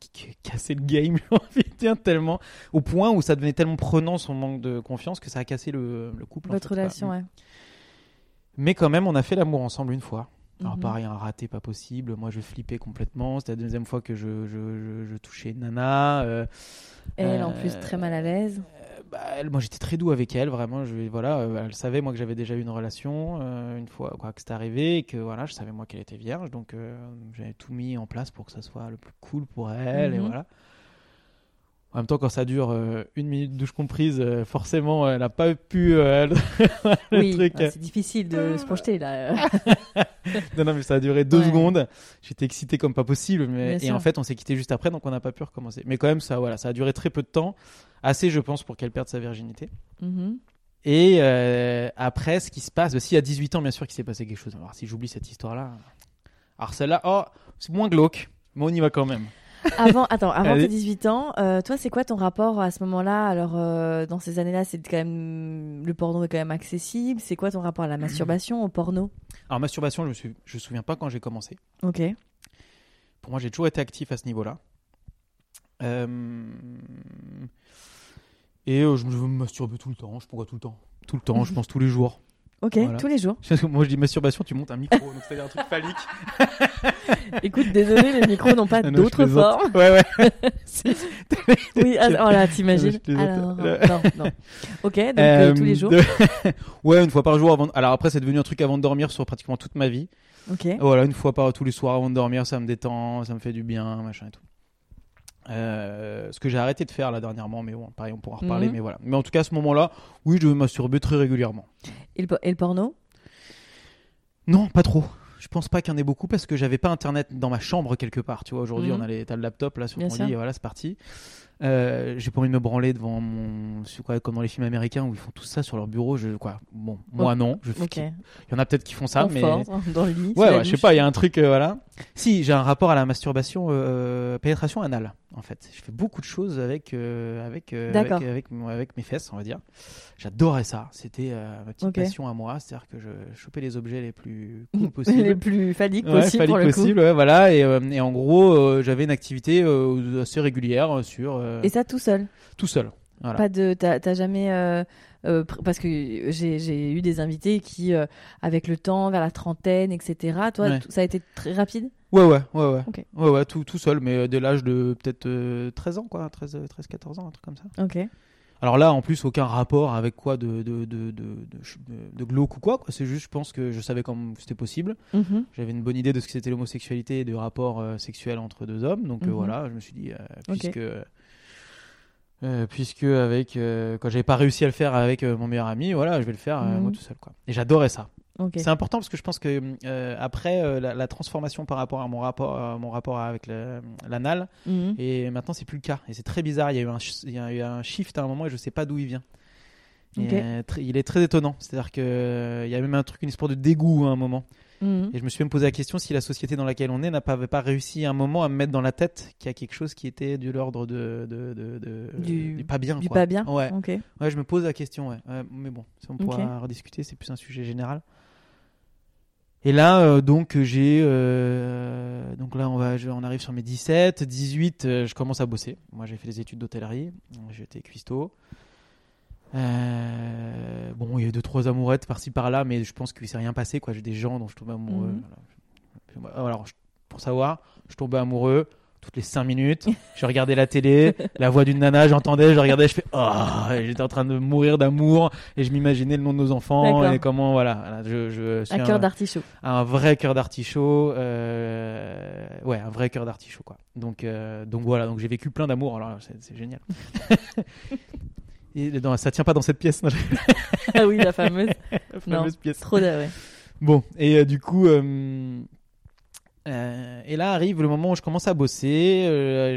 cassé le game, j'ai envie de dire, tellement. Au point où ça devenait tellement prenant son manque de confiance que ça a cassé le, le couple. en Votre fait, relation, ouais. Mais quand même, on a fait l'amour ensemble une fois. Alors Mhm. pareil, un raté pas possible. Moi, je flippais complètement. C'était la deuxième fois que je, je, je- je touchais nana. euh, Elle, en euh, plus, très mal à l'aise. Bah, elle- moi, j'étais très doux avec elle. Vraiment, je, voilà, euh, elle savait moi que j'avais déjà eu une relation euh, une fois quoi que c'était arrivé et que voilà, je savais moi qu'elle était vierge. Donc euh, j'avais tout mis en place pour que ça soit le plus cool pour elle et Mhm. voilà. En même temps, quand ça dure euh, une minute douche comprise, euh, forcément, elle n'a pas pu euh, le oui, truc. ah, c'est difficile de se projeter là. Non, non, mais ça a duré deux Ouais. secondes. J'étais excité comme pas possible. Mais... Bien Et sûr. en fait, on s'est quitté juste après, donc on n'a pas pu recommencer. Mais quand même, ça, voilà, ça a duré très peu de temps. Assez, je pense, pour qu'elle perde sa virginité. Mhm. Et euh, après, ce qui se passe, aussi à 18 ans, bien sûr, qu'il s'est passé quelque chose. Alors, si j'oublie cette histoire-là. Alors, celle-là, oh, c'est moins glauque, mais on y va quand même. Avant, attends, avant tes 18 ans, euh, toi, c'est quoi ton rapport à ce moment-là? Alors, euh, dans ces années-là, c'est quand même le porno est quand même accessible. C'est quoi ton rapport à la masturbation, au porno? Alors, masturbation, je me, suis... je me souviens pas quand j'ai commencé. Ok. Pour moi, j'ai toujours été actif à ce niveau-là. Euh, Et euh, je me masturbe tout le temps. Je pourquoi tout le temps Tout le temps, je pense tous les jours. Ok, Voilà. tous les jours. Moi, je dis masturbation, tu montes un micro, donc c'est-à-dire un truc phallique. Écoute, désolé, les micros n'ont pas plaisante. formes. Ouais, ouais. Oui, ah, oh là, t'imagines. Alors, Le- non, non. Ok, donc euh, Euh, tous les jours. de- ouais, une fois par jour. Avant... Alors après, c'est devenu un truc avant de dormir sur pratiquement toute ma vie. Ok. Voilà, une fois par tous les soirs avant de dormir, ça me détend, ça me fait du bien, machin et tout. Euh, ce que j'ai arrêté de faire là dernièrement, mais bon, pareil, on pourra en reparler, Mhm. mais voilà. Mais en tout cas, à ce moment-là, oui, je me masturber très régulièrement. Et le, po- et le porno? Non, pas trop. Je pense pas qu'il y en ait beaucoup parce que j'avais pas internet dans ma chambre quelque part. Tu vois, aujourd'hui, Mhm. on a les, t'as le laptop là sur Bien ton sûr. lit et voilà, c'est parti. Euh, j'ai pas envie de me branler devant mon. quoi, comme dans les films américains où ils font tout ça sur leur bureau. Je, quoi, bon, moi non. Je. Il y en a peut-être qui font ça, mais. Confort, dans le lit. sous Ouais, je sais pas, il y a un truc, euh, voilà. Si, j'ai un rapport à la masturbation, euh, pénétration anale, en fait. Je fais beaucoup de choses avec, euh, avec, euh, avec, avec, mon- avec mes fesses, on va dire. J'adorais ça. C'était euh, ma petite Ok. passion à moi, c'est-à-dire que je chopais les objets les plus cool possibles. les plus phalliques Ouais, possibles phallique possible, ouais, voilà. Et, euh, et en gros, j'avais une activité assez régulière sur Et ça tout seul. tout seul. Voilà. Pas de, t'as jamais, euh, euh, parce que j'ai eu des invités qui, euh, avec le temps, vers la trentaine, etc. Toi, Ouais. ça a été très rapide? Ouais, ouais, ouais, ouais. Ok. Ouais, ouais, tout, tout seul, mais euh, dès l'âge de peut-être euh, 13 ans, quoi. 13, euh, 13, 14 ans, un truc comme ça. Ok. Alors là, en plus, aucun rapport avec quoi de, de, de, de, de, de- de glauque ou quoi. quoi. C'est juste, je pense que je savais comment c'était possible. Mhm. J'avais une bonne idée de ce que c'était l'homosexualité et de rapport euh, sexuel entre deux hommes. Donc euh, Mhm. voilà, je me suis dit, euh, Ok. puisque, euh, puisque avec, euh, quand j'avais pas réussi à le faire avec euh, mon meilleur ami, voilà, je vais le faire Mhm. moi tout seul. Quoi. Et j'adorais ça. C'est important parce que je pense que après la, la transformation par rapport à mon rapport, à mon rapport avec l'anal, Mhm. et maintenant, c'est plus le cas. Et c'est très bizarre. Il y a eu un, il y a eu un shift à un moment et je sais pas d'où il vient. Il est très étonnant. C'est-à-dire qu'il y a même un truc, une espèce de dégoût à un moment. Mhm. Et je me suis même posé la question si la société dans laquelle on est n'a pas, réussi à un moment à me mettre dans la tête qu'il y a quelque chose qui était de l'ordre de, de, de, de- Du- pas bien. Du quoi. pas bien. Ouais. Je me pose la question. Ouais. Ouais, mais bon, ça on pourra Ok. rediscuter. C'est plus un sujet général. Et là, euh, donc j'ai, euh, donc là on va, je- on arrive sur mes 17, 18, euh, je commence à bosser. Moi, j'ai fait des études d'hôtellerie, j'étais cuistot. Euh, bon, il y a eu deux trois amourettes par-ci par-là, mais je pense qu'il s'est rien passé. Quoi, j'ai des gens dont je tombe amoureux. Mhm. Voilà. Alors, pour savoir, je tombais amoureux toutes les 5 minutes. Je regardais la télé, la voix d'une nana, j'entendais, je regardais, je fais oh, j'étais en train de mourir d'amour et je m'imaginais le nom de nos enfants et comment voilà, voilà, je, je suis Un un, cœur d'artichaut. un vrai cœur d'artichaut, euh, ouais, un vrai cœur d'artichaut quoi. Donc euh, donc voilà, donc j'ai vécu plein d'amour, alors c'est génial. et non, ça tient pas dans cette pièce, non, ah oui, la fameuse. la fameuse pièce. Trop de. ouais. Bon, et euh, du coup, euh, euh, et là arrive le moment où je commence à bosser.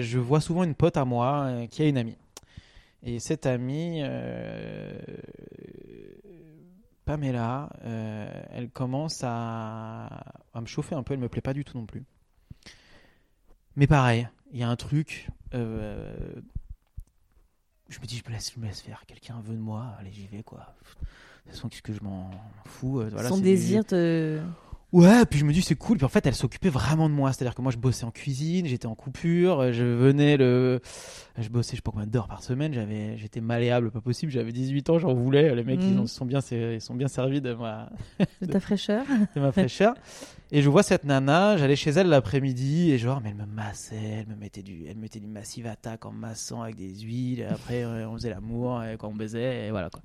je vois souvent une pote à moi qui a une amie. Et cette amie, Pamela, elle commence à, à me chauffer un peu. Elle me plaît pas du tout non plus. Mais pareil, il y a un truc. Je me dis, je me laisse, je me laisse faire. Quelqu'un veut de moi, allez, j'y vais quoi. De toute façon, qu'est-ce que je m'en fous. euh, voilà, Son désir te. Ouais, puis je me dis c'est cool. Puis en fait, elle s'occupait vraiment de moi. C'est-à-dire que moi, je bossais en cuisine, j'étais en coupure, euh, je venais le, je bossais je sais pas combien d'heures par semaine. J'avais, j'étais malléable, pas possible. J'avais 18 ans, j'en voulais. Les mecs, ils en sont bien, ils sont bien servis de ma, de ta fraîcheur. de ma fraîcheur. Et je vois cette nana, j'allais chez elle l'après-midi et genre, mais elle me massait, elle me mettait du, elle mettait du massive attaque en massant avec des huiles. Et après, euh, on faisait l'amour et quand on baisait, et voilà quoi.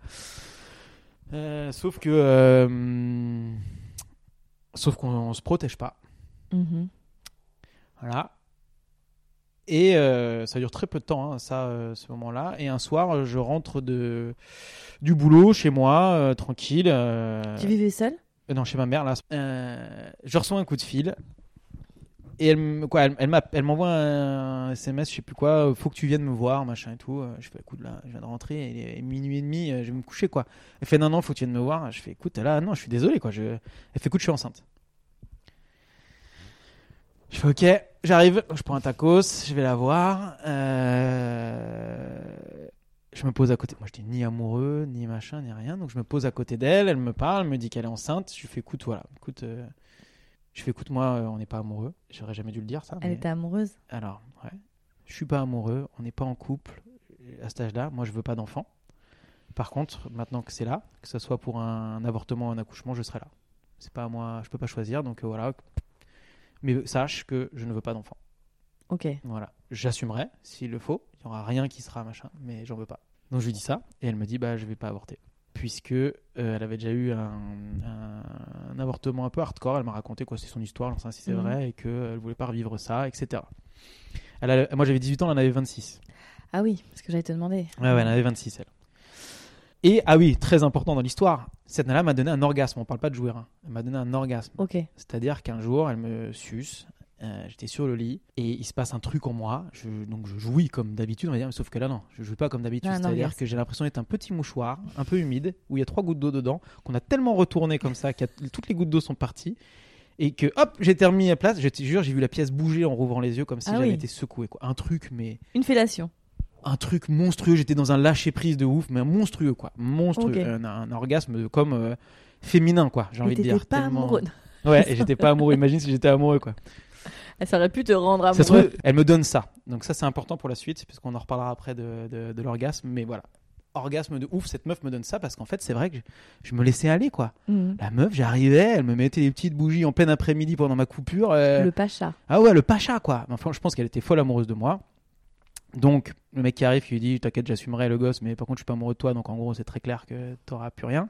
Euh, sauf que, euh, sauf qu'on on se protège pas. Mhm. Voilà. Et euh, ça dure très peu de temps, hein, ça, euh, ce moment-là. Et un soir, euh, je rentre de du boulot chez moi, euh, tranquille. euh, Tu vivais seul euh, Non, chez ma mère, là. Euh, je reçois un coup de fil. Et elle, me- quoi, elle, m'envoie un SMS, je sais plus quoi, euh, faut que tu viennes me voir, machin et tout. Euh, Je fais, écoute, là, je viens de rentrer, il est minuit et demi, je vais me coucher, quoi. Elle fait, non, non, faut que tu viennes me voir. Je fais, écoute, là, non, je suis désolé, quoi. Je... Elle fait, écoute, je suis enceinte. Je fais, ok, j'arrive, je prends un tacos, je vais la voir. Euh, Je me pose à côté. Moi, je dis ni amoureux, ni machin, ni rien. Donc, je me pose à côté d'elle. Elle me parle, elle me dit qu'elle est enceinte. Je lui fais écoute, voilà. Écoute, euh, je fais écoute, moi, euh, on n'est pas amoureux. J'aurais jamais dû le dire ça. Elle mais- était amoureuse? Alors, ouais. Je suis pas amoureux. On n'est pas en couple. à cet âge-là, moi, je veux pas d'enfant. Par contre, maintenant que c'est là, que ce soit pour un avortement ou un accouchement, je serai là. C'est pas à moi, je peux pas choisir, donc euh, voilà. Mais sache que je ne veux pas d'enfant. Ok. Voilà, j'assumerai s'il le faut. Il y aura rien qui sera machin, mais j'en veux pas. Donc je lui dis ça et elle me dit bah je vais pas avorter puisque euh, elle avait déjà eu un, un- un avortement un peu hardcore. Elle m'a raconté quoi c'est son histoire, pas si c'est Mhm. vrai et qu'elle voulait pas revivre ça, etc. Elle a- moi j'avais 18 ans, elle en avait 26. Ah oui, parce que j'allais te demander. Ouais, ouais, elle en avait 26 elle. Et ah oui, très important dans l'histoire, cette nana m'a donné un orgasme. On parle pas de jouer, hein. elle m'a donné un orgasme. Ok. C'est-à-dire qu'un jour, elle me suce. Euh, J'étais sur le lit et il se passe un truc en moi. Je, donc je jouis comme d'habitude, on va dire, mais sauf que là non, je joue pas comme d'habitude. Ah, C'est-à-dire que j'ai l'impression d'être un petit mouchoir, un peu humide, où il y a trois gouttes d'eau dedans, qu'on a tellement retourné comme ça, que toutes les gouttes d'eau sont parties et que hop, j'ai remis à place. Je te jure, j'ai vu la pièce bouger en rouvrant les yeux comme si Ah j'avais oui. été secoué. Quoi. Un truc, mais Une fellation. un truc monstrueux. J'étais dans un lâcher prise de ouf, mais monstrueux quoi, monstrueux, un, un orgasme comme euh, féminin quoi. J'ai envie de dire. pas tellement- amoureux. Ouais, et j'étais pas amoureux. Imagine si j'étais amoureux quoi. Ça aurait pu te rendre Ça amoureux. trouve, elle me donne ça. Donc ça c'est important pour la suite, puisqu'on en reparlera après de, de- de l'orgasme. Mais voilà, orgasme de ouf. Cette meuf me donne ça parce qu'en fait c'est vrai que je, je me laissais aller quoi. Mhm. La meuf, j'arrivais, elle me mettait des petites bougies en plein après-midi pendant ma coupure. euh, Le pacha. Ah ouais, le pacha quoi. Enfin, je pense qu'elle était folle amoureuse de moi. Donc le mec qui arrive, qui lui dit t'inquiète, j'assumerai le gosse, mais par contre je suis pas amoureux de toi. Donc en gros c'est très clair que t'auras plus rien.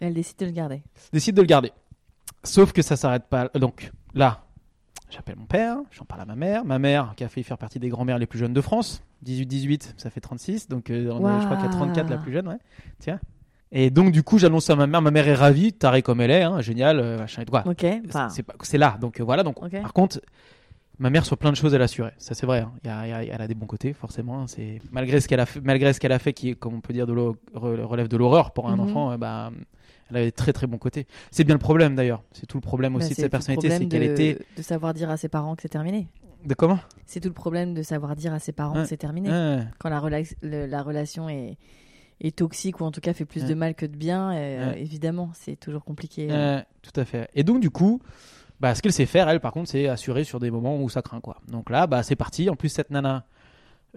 Elle décide de le garder. décide de le garder. Sauf que ça s'arrête pas. Donc là, j'appelle mon père, j'en parle à ma mère. Ma mère, qui a fait faire partie des grands-mères les plus jeunes de France, 18-18, ça fait 36. Donc euh, on est- je crois a 34 la plus jeune, ouais. Tiens. Et donc du coup, j'annonce à ma mère. Ma mère est ravie, tarée comme elle est, hein, génial, euh, machin et tout. Voilà. Ok. Enfin, C'est là. Donc euh, voilà. Donc par contre. Ma mère sur plein de choses elle assurait, ça c'est vrai. hein. Il y a- il y a- elle a des bons côtés forcément. hein. C'est malgré ce qu'elle a fait, malgré ce qu'elle a fait qui comme on peut dire de relève de l'horreur pour un Mhm. enfant, euh, bah elle avait très très bons côtés. C'est bien le problème d'ailleurs. C'est tout le problème bah, aussi de sa personnalité, c'est qu'elle était de savoir dire à ses parents que c'est terminé. de comment? C'est tout le problème de savoir dire à ses parents que c'est terminé. Quand la, rela- le- la relation est, est toxique ou en tout cas fait plus de mal que de bien, euh, évidemment, c'est toujours compliqué. euh. Tout à fait. Et donc du coup, bah, ce qu'elle sait faire, elle par contre, c'est assurer sur des moments où ça craint quoi. Donc là, bah c'est parti. En plus cette nana,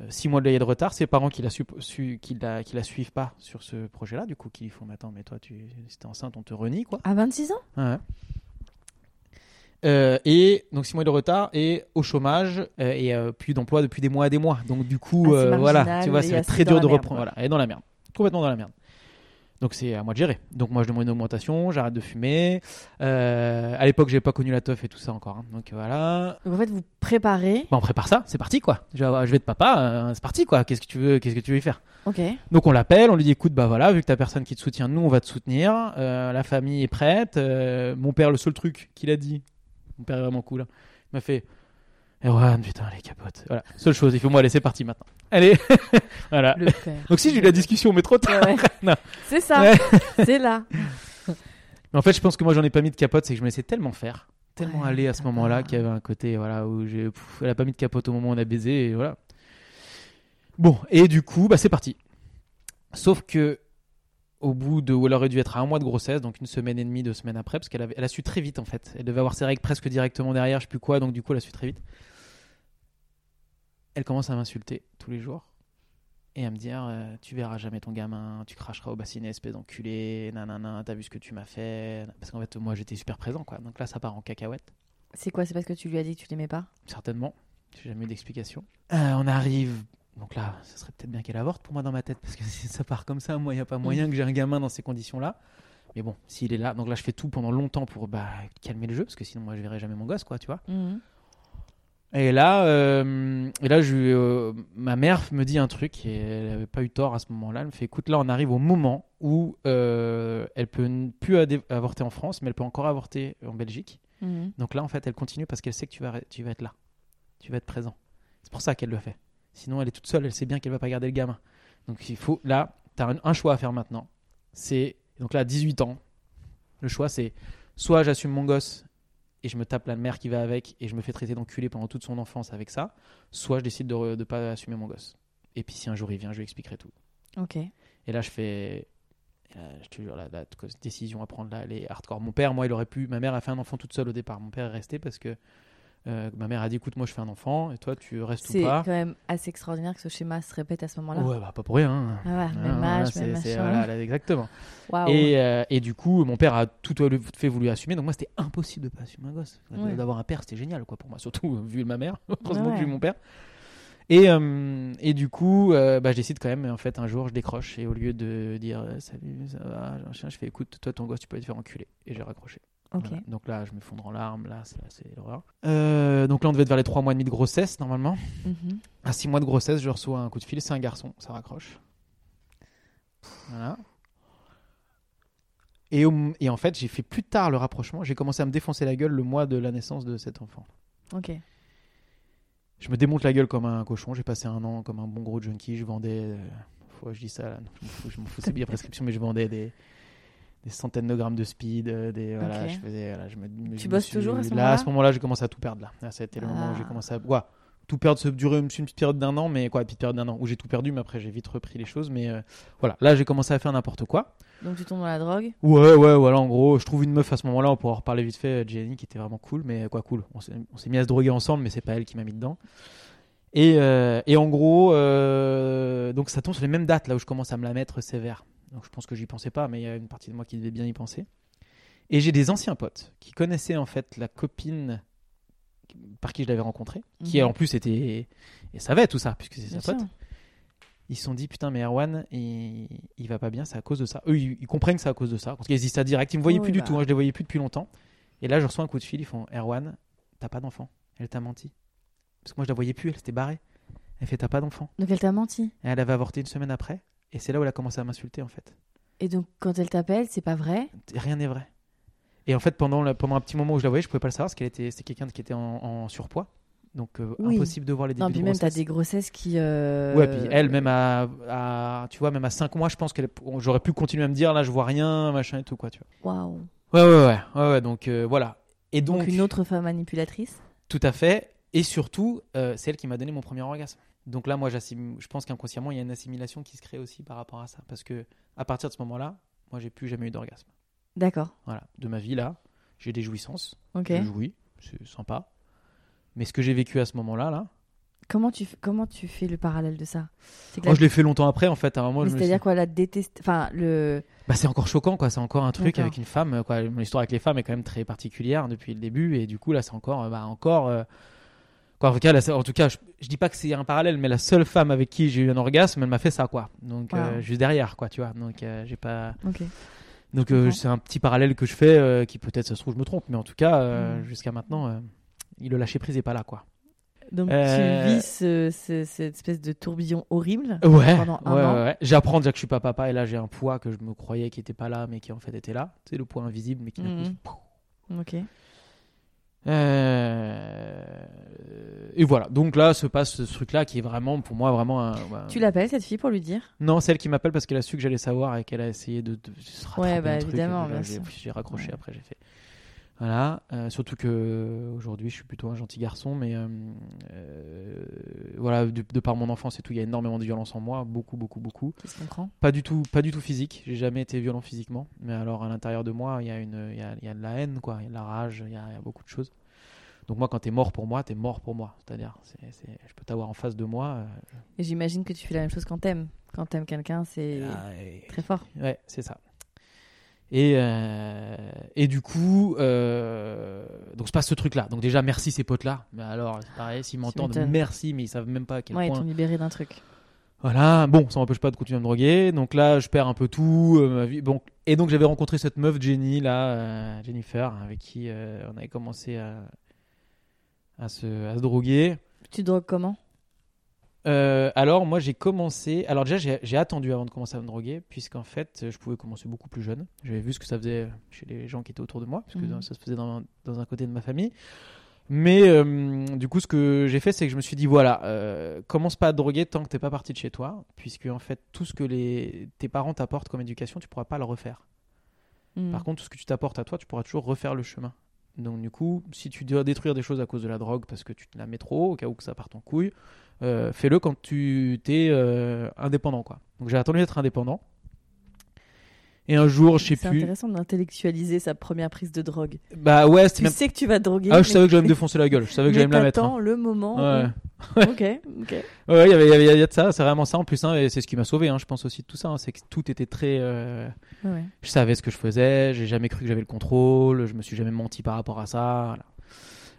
six mois de layer de retard, ses parents qui la, su- su- qui la, qui la suivent pas sur ce projet-là, du coup, qui font, mais attends, mais toi, tu, t'es enceinte, on te renie quoi. À 26 ans? Ouais. Euh, et donc six mois de retard et au chômage euh, et euh, plus d'emploi depuis des mois et des mois. Donc du coup, Ah, euh, voilà, tu vois, c'est très dur de reprendre. Voilà, elle est dans la merde, complètement dans la merde. Donc c'est à moi de gérer. Donc moi je demande une augmentation, j'arrête de fumer. Euh, à l'époque j'ai pas connu la teuf et tout ça encore. hein. Donc voilà. Donc en fait, vous préparez. Bah, on prépare ça, c'est parti quoi. Je vais, je vais être papa, euh, c'est parti quoi. Qu'est-ce que tu veux, qu'est-ce que tu veux y faire? Ok. donc on l'appelle, on lui dit écoute bah voilà vu que t'as personne qui te soutient, nous on va te soutenir, Euh, la famille est prête. Euh, mon père le seul truc qu'il a dit, mon père est vraiment cool, hein. il m'a fait Erwan putain les capotes, voilà seule chose, il faut moi aller c'est parti maintenant. Allez voilà. Donc si j'ai eu la discussion mais trop tard. Ouais. C'est ça. Ouais. C'est là. Mais en fait je pense que moi j'en ai pas mis de capote, c'est que je me laissais tellement faire, tellement Ouais, aller à ce moment-là qu'il y avait un côté voilà où j'ai, elle a pas mis de capote au moment où on a baisé et voilà. Bon et du coup bah c'est parti. Sauf que au bout de où elle aurait dû être à un mois de grossesse, donc une semaine et demie, deux semaines après, parce qu'elle avait, elle a su très vite en fait. Elle devait avoir ses règles presque directement derrière, je sais plus quoi, donc du coup elle a su très vite. Elle commence à m'insulter tous les jours et à me dire euh, tu verras jamais ton gamin, tu cracheras au bassinet, espèce d'enculé, nanana, t'as vu ce que tu m'as fait. Parce qu'en fait moi j'étais super présent quoi, donc là ça part en cacahuète. C'est quoi? C'est parce que tu lui as dit que tu l'aimais pas? Certainement. J'ai jamais eu d'explication. Euh, on arrive. Donc là, ce serait peut-être bien qu'elle avorte pour moi dans ma tête. Parce que si ça part comme ça, moi, il n'y a pas moyen que j'ai un gamin dans ces conditions-là. Mais bon, s'il est là. Donc là, je fais tout pendant longtemps pour bah, calmer le jeu. Parce que sinon, moi, je verrai jamais mon gosse, quoi, tu vois. Mhm. Et là, euh, et là je, euh, ma mère me dit un truc. Et elle n'avait pas eu tort à ce moment-là. Elle me fait écoute, là, on arrive au moment où euh, elle peut plus avorter en France, mais elle peut encore avorter en Belgique. Mhm. Donc là, en fait, elle continue parce qu'elle sait que tu vas, tu vas être là. Tu vas être présent. C'est pour ça qu'elle le fait. Sinon, elle est toute seule, elle sait bien qu'elle va pas garder le gamin. Donc il faut, là, tu as un, un choix à faire maintenant. C'est, donc là, à 18 ans, le choix, c'est soit j'assume mon gosse et je me tape la mère qui va avec et je me fais traiter d'enculé pendant toute son enfance avec ça, soit je décide de ne pas assumer mon gosse. Et puis si un jour il vient, je lui expliquerai tout. Ok. Et là, je fais. là, je te jure, la, la décision à prendre là, elle est hardcore. Mon père, moi, il aurait pu. Ma mère a fait un enfant toute seule au départ. Mon père est resté parce que Euh, ma mère a dit écoute, moi je fais un enfant et toi tu restes ou C'est pas. quand même assez extraordinaire que ce schéma se répète à ce moment-là. Ouais, bah pas pour rien. hein. Ah ouais, Ah, voilà, même machin. là, exactement. Et, euh, et du coup, mon père a tout fait voulu assumer. Donc moi, c'était impossible de pas assumer un gosse. Ouais. D'avoir un père, c'était génial, quoi, pour moi. Surtout vu ma mère. Heureusement Ouais. que j'ai eu mon père. Et, euh, et du coup, euh, bah, je décide quand même. En fait, un jour, je décroche et au lieu de dire salut, ça va, machin, je fais écoute, toi, ton gosse, tu peux te faire enculer. Et j'ai raccroché. Voilà. Donc là, je m'effondre en larmes. Là, c'est l'horreur. Euh, donc là, on devait être vers les 3 mois et demi de grossesse, normalement. Mhm. À 6 mois de grossesse, je reçois un coup de fil. C'est un garçon, ça raccroche. Voilà. Et, au- et en fait, j'ai fait plus tard le rapprochement. J'ai commencé à me défoncer la gueule le mois de la naissance de cet enfant. Ok. Je me démonte la gueule comme un cochon. J'ai passé un an comme un bon gros junkie. Je vendais. euh, faut que je dis ça. là. Je m'en fous, c'est bien prescription, mais je vendais des, des centaines de grammes de speed. euh, Des, voilà, je faisais, voilà, je me, me- Tu je me bosses suis- toujours à ce Là, moment-là à ce moment-là, j'ai commencé à tout perdre. Là, là ça a été le moment où j'ai Ah. commencé à. Ouais, tout perdre, ça duré une petite période d'un an, mais quoi, une petite période d'un an où j'ai tout perdu, mais après j'ai vite repris les choses. Mais euh, voilà, là j'ai commencé à faire n'importe quoi. Donc tu tombes dans la drogue. Ouais, ouais, voilà, en gros, je trouve une meuf à ce moment-là, on pourra en reparler vite fait, Jenny, qui était vraiment cool, mais quoi, cool. On s'est on s'est mis à se droguer ensemble, mais c'est pas elle qui m'a mis dedans. Et, euh, et en gros, euh, donc ça tombe sur les mêmes dates, là où je commence à me la mettre sévère. Donc je pense que j'y pensais pas, mais il y a une partie de moi qui devait bien y penser. Et j'ai des anciens potes qui connaissaient en fait la copine par qui je l'avais rencontrée, qui Mhm. en plus était. Et savait tout ça, puisque c'est sa pote sûr. ils se sont dit putain mais Erwan il, il va pas bien c'est à cause de ça eux ils, ils comprennent que c'est à cause de ça parce qu'ils disent ça direct ils me voyaient Oui, plus du bah. tout hein, je les voyais plus depuis longtemps et là je reçois un coup de fil ils font Erwan t'as pas d'enfant elle t'a menti parce que moi je la voyais plus elle s'était barrée elle fait t'as pas d'enfant Donc elle t'a menti. et elle avait avorté une semaine après et c'est là où elle a commencé à m'insulter en fait Et donc quand elle t'appelle, c'est pas vrai? Rien n'est vrai et en fait pendant, la- pendant un petit moment où je la voyais je pouvais pas le savoir parce qu'elle était c'était quelqu'un qui était en, en surpoight donc euh, Oui. impossible de voir les débuts Non, de puis même t'as grossesse. des grossesses qui. euh, Ouais, puis elle, même à, à- tu vois, même à 5 mois, je pense qu'elle, j'aurais pu continuer à me dire, là, je vois rien, machin et tout, quoi, tu vois. Waouh. Ouais, ouais, ouais, ouais, ouais, donc euh, voilà. Et donc, Donc, une autre femme manipulatrice. tout à fait. Et surtout, euh, c'est elle qui m'a donné mon premier orgasme. Donc là, moi, je pense qu'inconsciemment, il y a une assimilation qui se crée aussi par rapport à ça. Parce que à partir de ce moment-là, moi, j'ai plus jamais eu d'orgasme. D'accord. Voilà. De ma vie, là, j'ai des jouissances. Ok. Je jouis, c'est sympa. Mais ce que j'ai vécu à ce moment-là, là, Comment tu comment tu fais le parallèle de ça? Moi, la- je l'ai fait longtemps après, en fait. À un moment, c'est-à-dire suis- quoi la déteste enfin le Bah, c'est encore choquant, quoi. C'est encore un truc avec une femme. Quoi. Mon histoire avec les femmes est quand même très particulière depuis le début. Et du coup, là, c'est encore. Bah, encore euh, quoi, en tout cas, là, en tout cas je, je dis pas que c'est un parallèle, mais la seule femme avec qui j'ai eu un orgasme, elle m'a fait ça, quoi. Donc, Wow. euh, juste derrière, quoi, tu vois. Donc, euh, j'ai pas. OK. Donc, euh, c'est un petit parallèle que je fais euh, qui peut-être, ça se trouve, je me trompe. Mais en tout cas, euh, Mm. jusqu'à maintenant, il le lâcher prise est pas là, quoi. Donc tu vis ce- ce- cette espèce de tourbillon horrible Ouais, pendant un ouais, an. ouais, ouais. J'apprends déjà que je suis pas papa et là j'ai un poids que je me croyais qui était pas là mais qui en fait était là. Tu sais, le poids invisible mais qui pouf. OK. Euh, Et voilà, donc là se passe ce truc-là qui est vraiment pour moi vraiment un. Tu l'appelles cette fille pour lui dire? Non, celle qui m'appelle parce qu'elle a su que j'allais savoir et qu'elle a essayé de, de se Ouais, bah, évidemment, j'ai- raccroché après, j'ai fait. Voilà, euh, surtout que euh, aujourd'hui je suis plutôt un gentil garçon, mais euh, euh, voilà, de, de par mon enfance et tout, il y a énormément de violence en moi, beaucoup, beaucoup, beaucoup. Qu'est-ce qu'on comprend Pas du tout, pas du tout physique. J'ai jamais été violent physiquement, mais alors à l'intérieur de moi, il y a une, il y a, il y a de la haine, quoi, il y a de la rage, il y a, il y a beaucoup de choses. Donc moi, quand t'es mort pour moi, t'es mort pour moi. C'est-à-dire, c'est, c'est- je peux t'avoir en face de moi. Et j'imagine que tu fais la même chose quand t'aimes. Quand t'aimes quelqu'un, c'est ah, et- très fort. Ouais, c'est ça. Et, euh, et du coup, euh, donc se passe ce truc-là. Donc déjà, merci ces potes-là. Mais alors, c'est pareil, s'ils m'entendent, merci, mais ils savent même pas à quel Ouais, ils point. t'ont libéré d'un truc. Voilà, bon, ça m'empêche pas de continuer à me droguer. Donc là, je perds un peu tout. euh, ma vie. Bon, et donc j'avais rencontré cette meuf Jenny là, euh, Jennifer, avec qui on avait commencé à, à, se, à se droguer. Tu te drogues comment? Euh, alors moi j'ai commencé. Alors déjà j'ai attendu avant de commencer à me droguer, puisqu'en fait je pouvais commencer beaucoup plus jeune. J'avais vu ce que ça faisait chez les gens qui étaient autour de moi, puisque Mhm. ça se faisait dans, dans un côté de ma famille. Mais euh, du coup, ce que j'ai fait, c'est que je me suis dit voilà, euh, commence pas à te droguer tant que t'es pas parti de chez toi, puisque en fait tout ce que les, tes parents t'apportent comme éducation, tu pourras pas le refaire. Hmm. Par contre, tout ce que tu t'apportes à toi, tu pourras toujours refaire le chemin. Donc du coup, si tu dois détruire des choses à cause de la drogue parce que tu te la mets trop, au cas où que ça parte en couille, euh, fais-le quand tu t'es euh, indépendant. Quoi. Donc j'ai attendu d'être indépendant. Et un jour, je sais C'est plus. intéressant d'intellectualier sa première prise de drogue. Bah ouais, Tu même. sais que tu vas te droguer. Ah, je mais- savais que j'allais me défoncer la gueule. Je savais que j'allais me la mettre. hein. le moment. Ouais. où- ok, ok. Ouais, il y avait, il y avait- il y a de ça, c'est vraiment ça en plus, hein, et c'est ce qui m'a sauvé, hein, je pense aussi de tout ça, hein, c'est que tout était très. euh, Ouais. Je savais ce que je faisais, j'ai jamais cru que j'avais le contrôle, je me suis jamais menti par rapport à ça. voilà.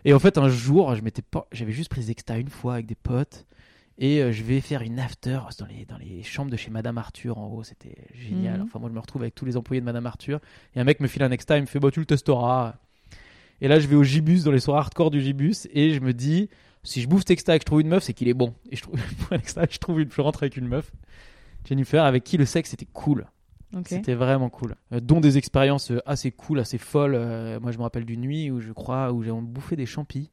Et en fait, un jour, je m'étais pas, j'avais juste pris Zexta une fois avec des potes, et euh, je vais faire une after dans les, dans les chambres de chez Madame Arthur en haut, c'était génial. Mhm. Enfin, moi, je me retrouve avec tous les employés de Madame Arthur, et un mec me file un Nexta, il me fait, bah, tu le testeras. Et là, je vais au Gibus, dans les soirées hardcore du Gibus, et je me dis, si je bouffe cet extra et que je trouve une meuf, c'est qu'il est bon. Et je trouve je trouve une, je rentre avec une meuf, Jennifer, avec qui le sexe était cool. Ok. C'était vraiment cool. Euh, dont des expériences euh, assez cool, assez folles. Euh, moi, je me rappelle d'une nuit où je crois, où j'ai on bouffé des champis.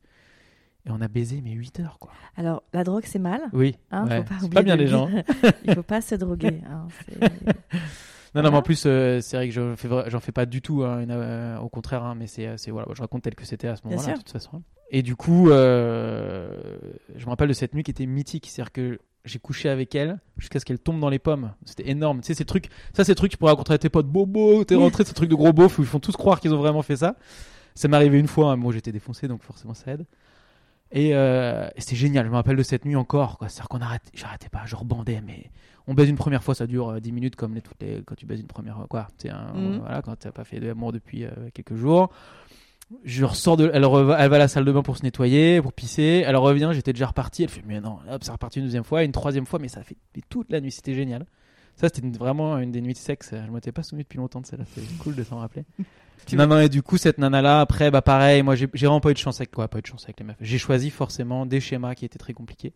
Et on a baisé, mais 8 heures, quoi. Alors, la drogue, c'est mal. Oui. Hein, ouais. faut pas oublier pas bien les le gens. dire. Il faut pas se droguer. hein, Non, non, mais en plus, euh, c'est vrai que je fais, j'en fais pas du tout, hein, une, euh, au contraire, hein, mais c'est, euh, voilà, je raconte tel que c'était à ce moment-là, de toute façon. Et du coup, euh, je me rappelle de cette nuit qui était mythique, c'est-à-dire que j'ai couché avec elle jusqu'à ce qu'elle tombe dans les pommes. C'était énorme. Tu sais, ces trucs, ça, ces trucs, tu pourrais raconter à tes potes, bobo, t'es rentré, ces trucs de gros beaufs où ils font tous croire qu'ils ont vraiment fait ça. Ça m'est arrivé une fois, hein, moi j'étais défoncé, donc forcément ça aide. Et, euh, et c'était génial, je me rappelle de cette nuit encore. C'est-à-dire qu'on arrête, j'arrêtais pas, je rebandais, mais on baise une première fois, ça dure euh, 10 minutes comme les, toutes les, quand tu baises une première fois, quoi. C'est un, Mhm. voilà, quand t'as pas fait d'amour depuis euh, quelques jours. Je ressors de, elle, reva- elle va à la salle de bain pour se nettoyer, pour pisser. Elle revient, j'étais déjà reparti. Elle fait, mais non, hop, c'est reparti une deuxième fois, une troisième fois, mais ça fait mais toute la nuit, c'était génial. Ça, c'était vraiment une des nuits de sexe. Je m'étais pas souvenu depuis longtemps de celle-là. C'est cool de s'en rappeler. non, non, et du coup, cette nana-là, après, bah pareil, moi, j'ai j'ai vraiment pas eu de chance avec quoi, pas eu de chance avec les meufs. J'ai choisi forcément des schémas qui étaient très compliqués.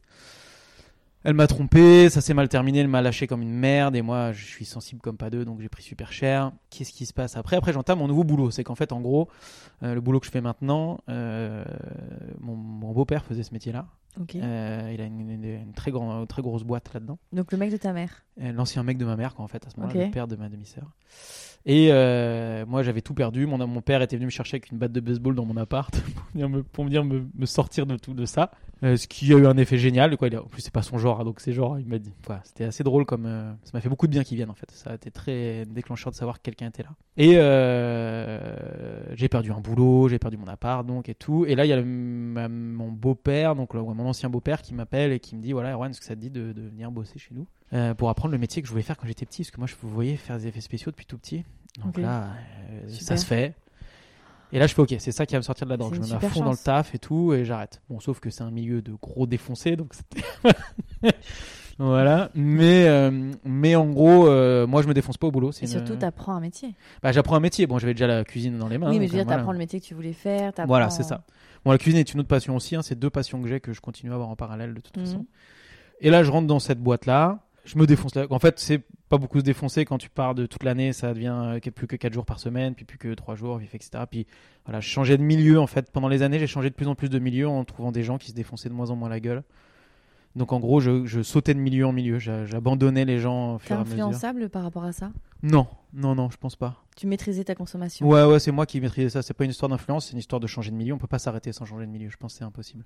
Elle m'a trompé, ça s'est mal terminé, elle m'a lâché comme une merde et moi je suis sensible comme pas deux donc j'ai pris super cher. Qu'est-ce qui se passe après? Après j'entame mon nouveau boulot, c'est qu'en fait en gros euh, le boulot que je fais maintenant, euh, mon, mon beau-père faisait ce métier-là. Euh, il a une, une- une très, grand, très grosse boîte là-dedans. Donc, le mec de ta mère. L'ancien mec de ma mère, quoi, en fait, à ce moment-là, le père de ma demi-sœur. Et euh, moi, j'avais tout perdu. Mon, mon père était venu me chercher avec une batte de baseball dans mon appart pour venir me, sortir de tout de ça. Euh, ce qui a eu un effet génial. Quoi. Il a- En plus, c'est pas son genre, hein, donc c'est genre, il m'a dit. Quoi. C'était assez drôle comme. euh, ça m'a fait beaucoup de bien qu'il vienne, en fait. Ça a été très déclencheur de savoir que quelqu'un était là. Et j'ai perdu un boulot, j'ai perdu mon appart, donc, et tout. Et là, il y a mon beau-père, donc mon ancien beau-père, qui m'appelle et qui me dit voilà, Erwan, est-ce que ça te dit de venir bosser chez nous? Euh, pour apprendre le métier que je voulais faire quand j'étais petit Parce que moi, je vous voyais faire des effets spéciaux depuis tout petit. Donc là, euh, ça se fait. Et là, je fais OK, c'est ça qui va me sortir de la drogue. Je me mets à fond dans le taf et tout, et j'arrête. Bon, sauf que c'est un milieu de gros défoncés, donc c'était. voilà. Mais, euh, mais en gros, euh, moi, je me défonce pas au boulot. Et une- surtout, t'apprends un métier. bah, j'apprends un métier. Bon, j'avais déjà la cuisine dans les mains. oui, mais je veux dire, voilà. t'apprends le métier que tu voulais faire. Voilà, c'est ça. Bon, la cuisine est une autre passion aussi. hein, C'est deux passions que j'ai que je continue à avoir en parallèle de toute Mhm. façon. Et là, je rentre dans cette boîte-là. Je me défonce. là. En fait, c'est pas beaucoup se défoncer quand tu pars de toute l'année. Ça devient euh, plus que 4 jours par semaine, puis plus que 3 jours, puis etc. Puis voilà, je changeais de milieu en fait. Pendant les années, j'ai changé de plus en plus de milieu en trouvant des gens qui se défonçaient de moins en moins la gueule. Donc en gros, je, je sautais de milieu en milieu. J'a- J'abandonnais les gens T'es influençable par rapport à ça? Non, non, non, je pense pas. Tu maîtrisais ta consommation? Ouais, ouais, c'est moi qui maîtrisais ça. C'est pas une histoire d'influence, c'est une histoire de changer de milieu. On peut pas s'arrêter sans changer de milieu. Je pense que c'est impossible.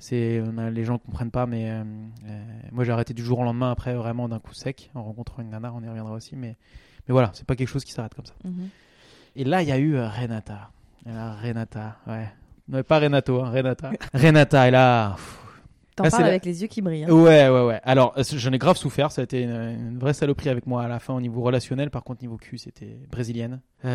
C'est, les gens comprennent pas, mais euh, euh, moi j'ai arrêté du jour au lendemain après vraiment d'un coup sec en rencontrant une nana. On y reviendra aussi, mais mais voilà, c'est pas quelque chose qui s'arrête comme ça. Mhm. Et là, il y a eu euh, Renata. Et là, Renata, ouais. Non, pas Renato, hein, Renata. Renata, et là. T'en Ah, parles la- avec les yeux qui brillent. hein. Ouais, ouais, ouais. Alors, j'en ai grave souffert. Ça a été une, une vraie saloperie avec moi à la fin au niveau relationnel. Par contre, niveau cul, c'était brésilienne. J'ai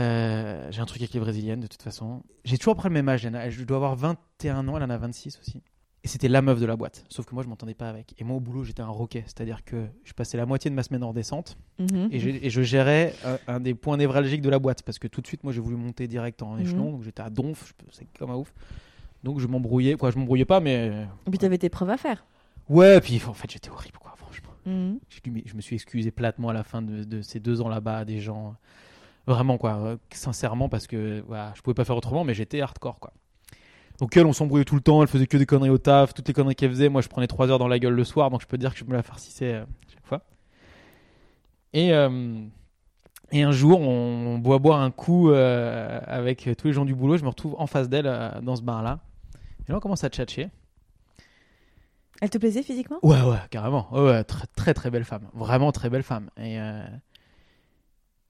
un truc avec les brésiliennes, de toute façon. J'ai toujours après le même âge. Je dois avoir 21 ans, elle en a 26 aussi. Et c'était la meuf de la boîte. Sauf que moi, je m'entendais pas avec. Et moi, au boulot, j'étais un roquet. C'est-à-dire que je passais la moitié de ma semaine en descente Mhm. et, je gérais euh, un des points névralgiques de la boîte. Parce que tout de suite, moi, j'ai voulu monter direct en échelon. Mhm. Donc, j'étais à donf. je- C'est comme un ouf. Donc, je m'embrouillais. Quoi, je m'embrouillais pas, mais. Et puis t'avais tes preuves à faire. Ouais, puis en fait, j'étais horrible, quoi, franchement. Mhm. Je, je me suis excusé platement à la fin de, de ces deux ans là-bas à des gens. Vraiment, quoi. euh, Sincèrement, parce que voilà, je pouvais pas faire autrement, mais j'étais hardcore, quoi. Donc, elle, on s'embrouillait tout le temps. Elle faisait que des conneries au taf. Toutes les conneries qu'elle faisait, moi, je prenais trois heures dans la gueule le soir. Donc, je peux dire que je me la farcissais euh, chaque fois. Et, euh, et un jour, on, on boit boire un coup euh, avec tous les gens du boulot. Je me retrouve en face d'elle euh, dans ce bar-là. Et là, on commence à tchatcher. Elle te plaisait physiquement? Ouais, ouais, carrément. Ouais, ouais, très, très, très belle femme. Vraiment très belle femme. Et,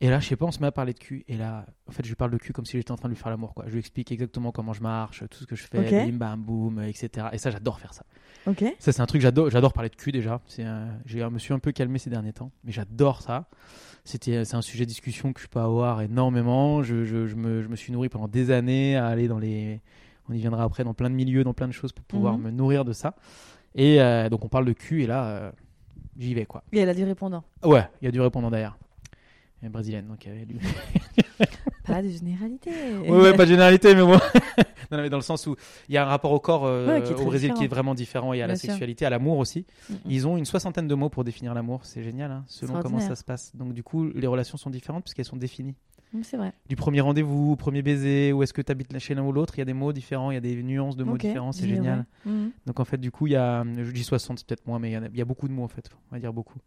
Et là, je sais pas, on se met à parler de cul. Et là, en fait, je lui parle de cul comme si j'étais en train de lui faire l'amour, quoi. Je lui explique exactement comment je marche, tout ce que je fais, Ok. bim, bam, boum, etc. Et ça, j'adore faire ça. Ok. Ça, c'est un truc, j'adore, j'adore parler de cul déjà. C'est, un- je me suis un peu calmé ces derniers temps, mais j'adore ça. C'était, c'est un sujet de discussion que je peux avoir énormément. Je, je, je me, je me suis nourri pendant des années à aller dans les. On y viendra après, dans plein de milieux, dans plein de choses pour pouvoir Mhm. me nourrir de ça. Et euh, donc, on parle de cul, et là, euh, j'y vais, quoi. Et elle a du répondant. Ouais, il y a du répondant derrière. Elle est brésilienne, donc y a du. Pas de généralité. Ouais, pas de généralité, mais bon. non, mais dans le sens où il y a un rapport au corps euh, Ouais, au Brésil qui est vraiment différent et à la Bien sûr. sexualité, à l'amour aussi. Ils ont une soixantaine de mots pour définir l'amour. C'est génial, hein, selon comment ça se passe. Donc, du coup, les relations sont différentes puisqu'elles sont définies. Mm, C'est vrai. Du premier rendez-vous au premier baiser, où est-ce que tu habites chez l'un ou l'autre, il y a des mots différents, il y a des nuances de mots différents, c'est génial. Mhm. Donc, en fait, du coup, il y a, je dis 60, c'est peut-être moins, mais il y, en a, il y a beaucoup de mots en fait. On va dire beaucoup.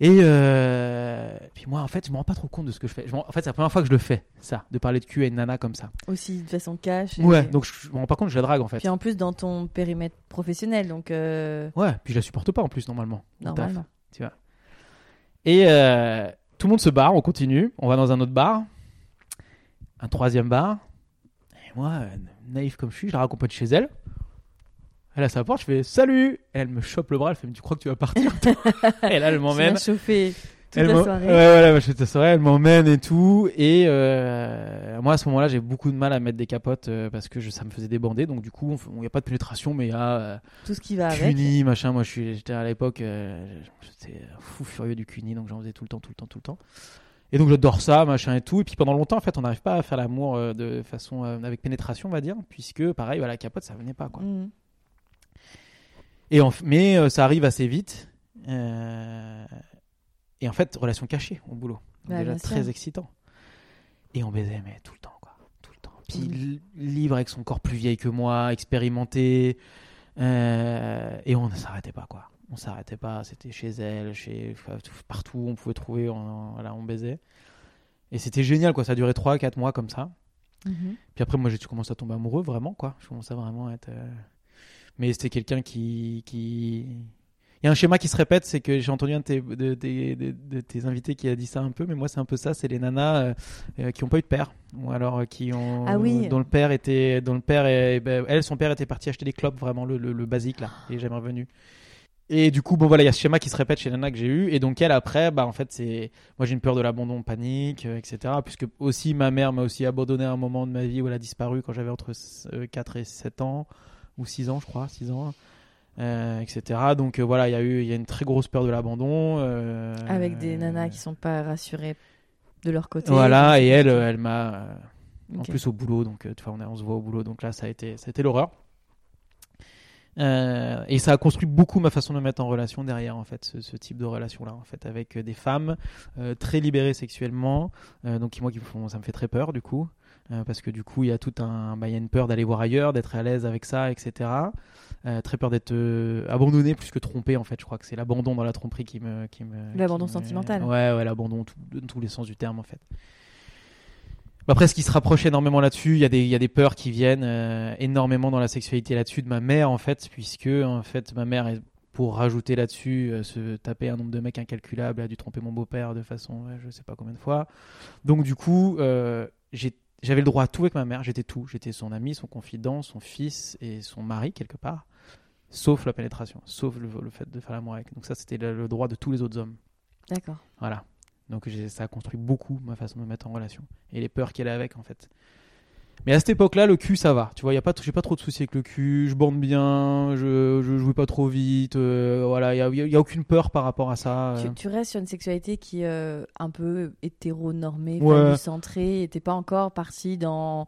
Et euh, puis moi, en fait, je me rends pas trop compte de ce que je fais. Je en fait, c'est la première fois que je le fais, ça, de parler de cul à une nana comme ça. Aussi de façon cash. et- Ouais, donc je, je me rends pas compte que je la drague en fait. Puis en plus dans ton périmètre professionnel, donc euh, Ouais, puis je la supporte pas en plus normalement. taf, normalement. tu vois. Et euh, tout le monde se barre, on continue, on va dans un autre bar, un troisième bar. Et moi, naïf comme je suis, je la raccompagne chez elle. Elle a sa porte, je fais salut. Elle me chope le bras, elle fait mais tu crois que tu vas partir Et là, elle m'emmène. chauffé toute Elle la m'en- soirée. Ouais, voilà, bah, je fais toute la soirée, elle m'emmène et tout. Et euh, moi, à ce moment-là, j'ai beaucoup de mal à mettre des capotes euh, parce que je- ça me faisait débander. Donc, du coup, il n'y a pas de pénétration, mais il y a euh, Tout ce qui va avec. cuni, machin. Moi, je suis- j'étais à l'époque, euh, j'étais fou furieux du cuni, donc j'en faisais tout le temps, tout le temps, tout le temps. Et donc, j'adore ça, machin et tout. Et puis, pendant longtemps, en fait, on n'arrive pas à faire l'amour euh, de façon euh, avec pénétration, on va dire, puisque, pareil, bah, la capote, ça venait pas, quoi. Mhm. Et en mais euh, ça arrive assez vite. Euh, et en fait, relation cachée au boulot. Donc Bah, déjà sûr. très excitant. Et on baisait, mais tout le temps, quoi. Tout le temps. Puis li- libre avec son corps plus vieil que moi, expérimenté. Euh, et on ne s'arrêtait pas, quoi. On s'arrêtait pas. C'était chez elle, chez partout. On pouvait trouver. On, voilà, on baisait. Et c'était génial, quoi. Ça a duré 3-4 mois comme ça. Mhm. Puis après, moi, j'ai commencé à tomber amoureux, vraiment, quoi. Je commençais à vraiment être. euh, Mais c'était quelqu'un qui, qui. Il y a un schéma qui se répète, c'est que j'ai entendu un de tes, de, de- de- de tes invités qui a dit ça un peu, mais moi, c'est un peu ça. C'est les nanas euh, euh, qui n'ont pas eu de père, ou alors euh, qui ont. Ah oui. Dont le père était. Dont le père est, ben, elle, son père était parti acheter des clopes, vraiment le, le, le basique, là. Est jamais revenu. Et du coup, bon voilà, il y a ce schéma qui se répète chez les nanas que j'ai eu. Et donc, elle, après, bah, en fait, c'est. Moi, j'ai une peur de l'abandon, panique, euh, etc. Puisque aussi, ma mère m'a aussi abandonné à un moment de ma vie où elle a disparu quand j'avais entre euh, 4 et 7 ans, ou 6 ans, je crois, 6 ans, euh, etc. Donc, euh, voilà, il y a eu il y a une très grosse peur de l'abandon. euh, Avec des nanas qui sont pas rassurées de leur côté. Voilà, et elle, elle m'a. En plus au boulot, donc tu vois, on, on se voit au boulot, donc là ça a été, ça a été l'horreur. Euh, et ça a construit beaucoup ma façon de me mettre en relation derrière en fait ce, ce type de relation là en fait avec des femmes euh, très libérées sexuellement euh, donc qui moi qui font ça me fait très peur du coup euh, parce que du coup il y a tout un bah, il y a une peur d'aller voir ailleurs d'être à l'aise avec ça etc Euh, très peur d'être euh, abandonné plus que trompé en fait je crois que c'est l'abandon dans la tromperie qui me qui me L'abandon qui me- sentimental. ouais ouais l'abandon dans tous les sens du terme en fait Bah, Après, ce qui se rapproche énormément là-dessus, il y, a des- il y a des peurs qui viennent euh, énormément dans la sexualité là-dessus de ma mère, en fait, puisque en fait, ma mère, pour rajouter là-dessus, euh, se taper un nombre de mecs incalculable, a dû tromper mon beau-père de façon, ouais, je sais pas combien de fois. Donc, du coup, euh, j'ai- j'avais le droit à tout avec ma mère, j'étais tout. J'étais son ami, son confident, son fils et son mari, quelque part. Sauf la pénétration, sauf le, le fait de faire l'amour avec. Donc, ça, c'était le, le droit de tous les autres hommes. D'accord. Voilà. Donc ça a construit beaucoup ma façon de me mettre en relation et les peurs qu'elle a avec en fait. Mais à cette époque-là, le cul, ça va. Tu vois, y a pas, j'ai pas trop de soucis avec le cul. Je bande bien, je, je jouais pas trop vite. euh, voilà, y a, y a- y a aucune peur par rapport à ça. euh. Tu, tu restes sur une sexualité qui est euh, un peu hétéronormée, Ouais. centrée, t'es pas encore parti dans,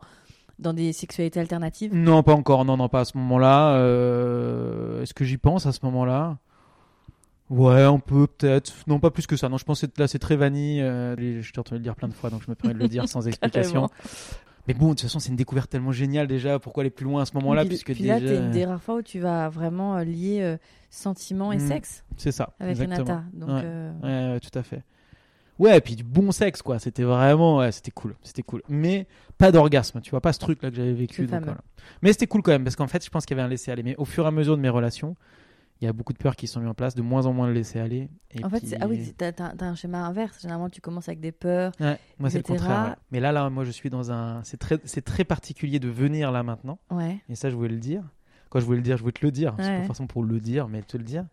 dans des sexualités alternatives? Non, pas encore. Non, non, pas à ce moment-là. Euh, Est-ce que j'y pense à ce moment-là? Ouais, un peu peut-être. Non, pas plus que ça. Non, je pense que là, c'est très vanille. euh, je t'ai entendu le dire plein de fois, donc je me permets de le dire sans explication. Mais bon, de toute façon, c'est une découverte tellement géniale déjà. Pourquoi aller plus loin à ce moment-là puis, puisque puis là, déjà... t'es une des rares fois où tu vas vraiment euh, lier euh, sentiment et Mm. sexe C'est ça. avec. Renata. Donc, Ouais. euh, Ouais, ouais, tout à fait. Ouais, et puis du bon sexe, quoi. C'était vraiment, ouais, c'était cool, c'était cool. Mais pas d'orgasme, tu vois, pas ce truc-là que j'avais vécu. Donc voilà. Mais c'était cool quand même, parce qu'en fait, je pense qu'il y avait un laisser aller. Mais au fur et à mesure de mes relations, il y a beaucoup de peurs qui sont mises en place, de moins en moins le laisser aller. Et En fait, puis- ah oui, t'as t'as un schéma inverse. Généralement, tu commences avec des peurs. Ouais, moi c'est le contraire. ouais. Mais là, là, moi je suis dans un. C'est très, c'est très particulier de venir là maintenant. Ouais. Et ça, je voulais le dire. Quand je voulais le dire, je voulais te le dire. C'est pas forcément pour le dire, mais te le dire.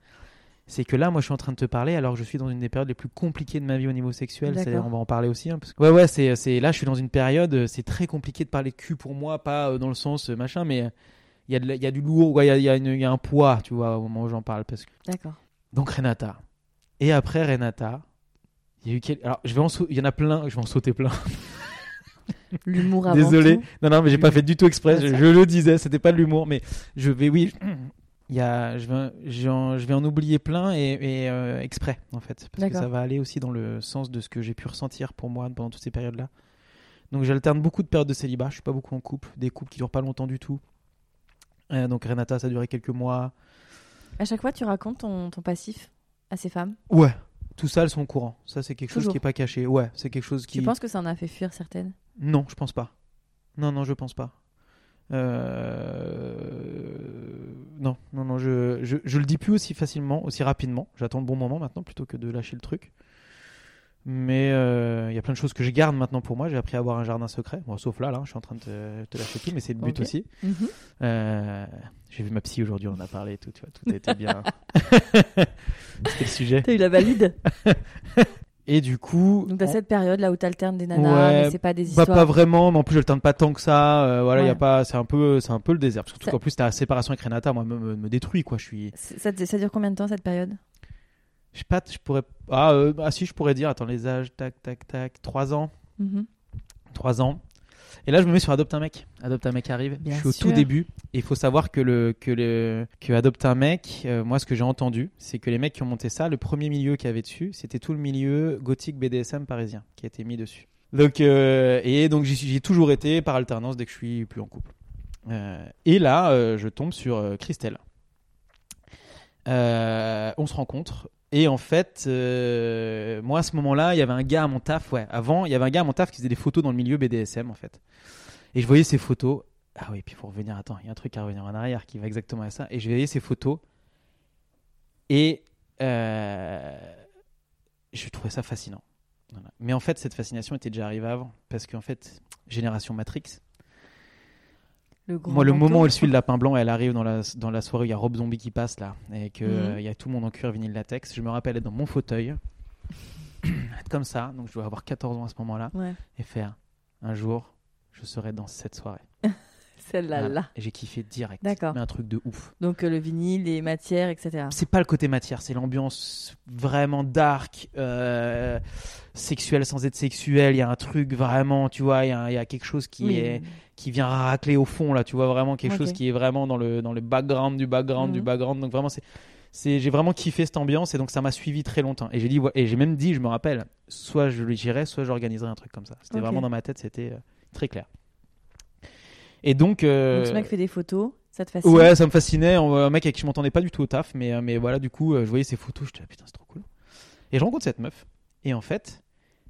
C'est que là, moi, je suis en train de te parler alors que je suis dans une des périodes les plus compliquées de ma vie au niveau sexuel. On va en parler aussi. hein, parce que... Ouais, ouais, c'est, c'est... là, je suis dans une période, c'est très compliqué de parler de cul pour moi, pas euh, dans le sens euh, machin, mais il y, a de la- il y a du lourd, il y a, il y a une- il y a un poids, tu vois, au moment où j'en parle. Parce que... D'accord. Donc, Renata. Et après Renata, il y a eu quel... Alors, je vais en sau- il y en a plein, je vais en sauter plein. L'humour avant Désolé. tout. Non, non, mais j'ai pas fait du tout exprès. Ouais, Je, le disais, c'était pas de l'humour, mais je vais, oui, il y a, je vais, je vais en oublier plein et, et, euh, exprès en fait, parce que ça va aller aussi dans le sens de ce que j'ai pu ressentir pour moi pendant toutes ces périodes-là. Donc j'alterne beaucoup de périodes de célibat. Je suis pas beaucoup en couple, des couples qui durent pas longtemps du tout. Euh, donc Renata, ça a duré quelques mois. À chaque fois, tu racontes ton, ton passif à ces femmes? Ouais. Tout ça, elles sont au courant. Ça, c'est quelque chose qui est pas caché. Ouais, c'est quelque chose qui. Tu penses que ça en a fait fuir certaines? Non, je pense pas. Non, non, je pense pas. Euh, Non, non, non, je, je, je le dis plus aussi facilement, aussi rapidement. J'attends le bon moment maintenant plutôt que de lâcher le truc. Mais euh, il y a plein de choses que je garde maintenant pour moi. J'ai appris à avoir un jardin secret. Bon, sauf là, là, je suis en train de te, te lâcher tout, mais c'est le but aussi. Mhm. Euh, J'ai vu ma psy aujourd'hui, on en a parlé tout, tu vois, tout été bien. C'était le sujet. T'as eu la valide Et du coup, Donc, t'as cette période là où t'alternes des nanas, Ouais, mais c'est pas des Bah, histoires. pas vraiment, mais en plus je le tente pas tant que ça. euh, voilà, il y a Ouais. pas, c'est un peu, c'est un peu le désert. Parce que en plus ta séparation avec Renata, moi, me, me, me détruit quoi. Je suis, ça dure combien de temps cette période? Je sais pas, je pourrais, ah, euh, ah si, je pourrais dire, attends les âges, tac, tac, tac, 3 ans, Mhm. 3 ans. Et là, je me mets sur Adopte un mec. Adopte un mec arrive. Bien je suis au tout début. Et il faut savoir que le que le que Adopte un mec, euh, moi, ce que j'ai entendu, c'est que les mecs qui ont monté ça, le premier milieu qu'il y avait dessus, c'était tout le milieu gothique BDSM parisien qui a été mis dessus. Donc euh, et donc j'y ai toujours été par alternance dès que je suis plus en couple. Euh, et là, je tombe sur Christelle. On se rencontre. Et en fait, euh, moi à ce moment-là, il y avait un gars à mon taf. Ouais, avant, il y avait un gars à mon taf qui faisait des photos dans le milieu BDSM en fait. Et je voyais ces photos. Ah oui, puis pour revenir, attends, il y a un truc à revenir en arrière qui va exactement à ça. Et je voyais ces photos. Et euh, je trouvais ça fascinant. Mais en fait, cette fascination était déjà arrivée avant. Parce qu'en fait, Génération Matrix, Le grand moi, le moment où elle suit le lapin blanc, elle arrive dans la, dans la soirée où il y a Rob Zombie qui passe là, et qu'il Mhm. y a tout le monde en cuir vinyle latex. Je me rappelle être dans mon fauteuil, être comme ça, donc je dois avoir 14 ans à ce moment-là, Ouais, et faire un jour, je serai dans cette soirée. Celle-là, Voilà. là. J'ai kiffé direct. D'accord. Mais un truc de ouf. Donc euh, le vinyle, les matières, etc. C'est pas le côté matière, c'est l'ambiance vraiment dark, euh, sexuelle sans être sexuelle. Il y a un truc vraiment, tu vois, il y a, il y a quelque chose qui Oui. est qui vient racler au fond là tu vois vraiment quelque chose qui est vraiment dans le dans le background du background du Mhm. background donc vraiment c'est j'ai vraiment kiffé cette ambiance et donc ça m'a suivi très longtemps et j'ai dit et j'ai même dit je me rappelle soit je lui j'irai soit j'organiserai un truc comme ça c'était vraiment dans ma tête c'était euh, très clair et donc, euh, Donc ce mec fait des photos, ça te fascine? Ouais ça me fascinait un mec avec qui je m'entendais pas du tout au taf mais euh, mais voilà du coup euh, je voyais ses photos je disais putain c'est trop cool et je rencontre cette meuf et en fait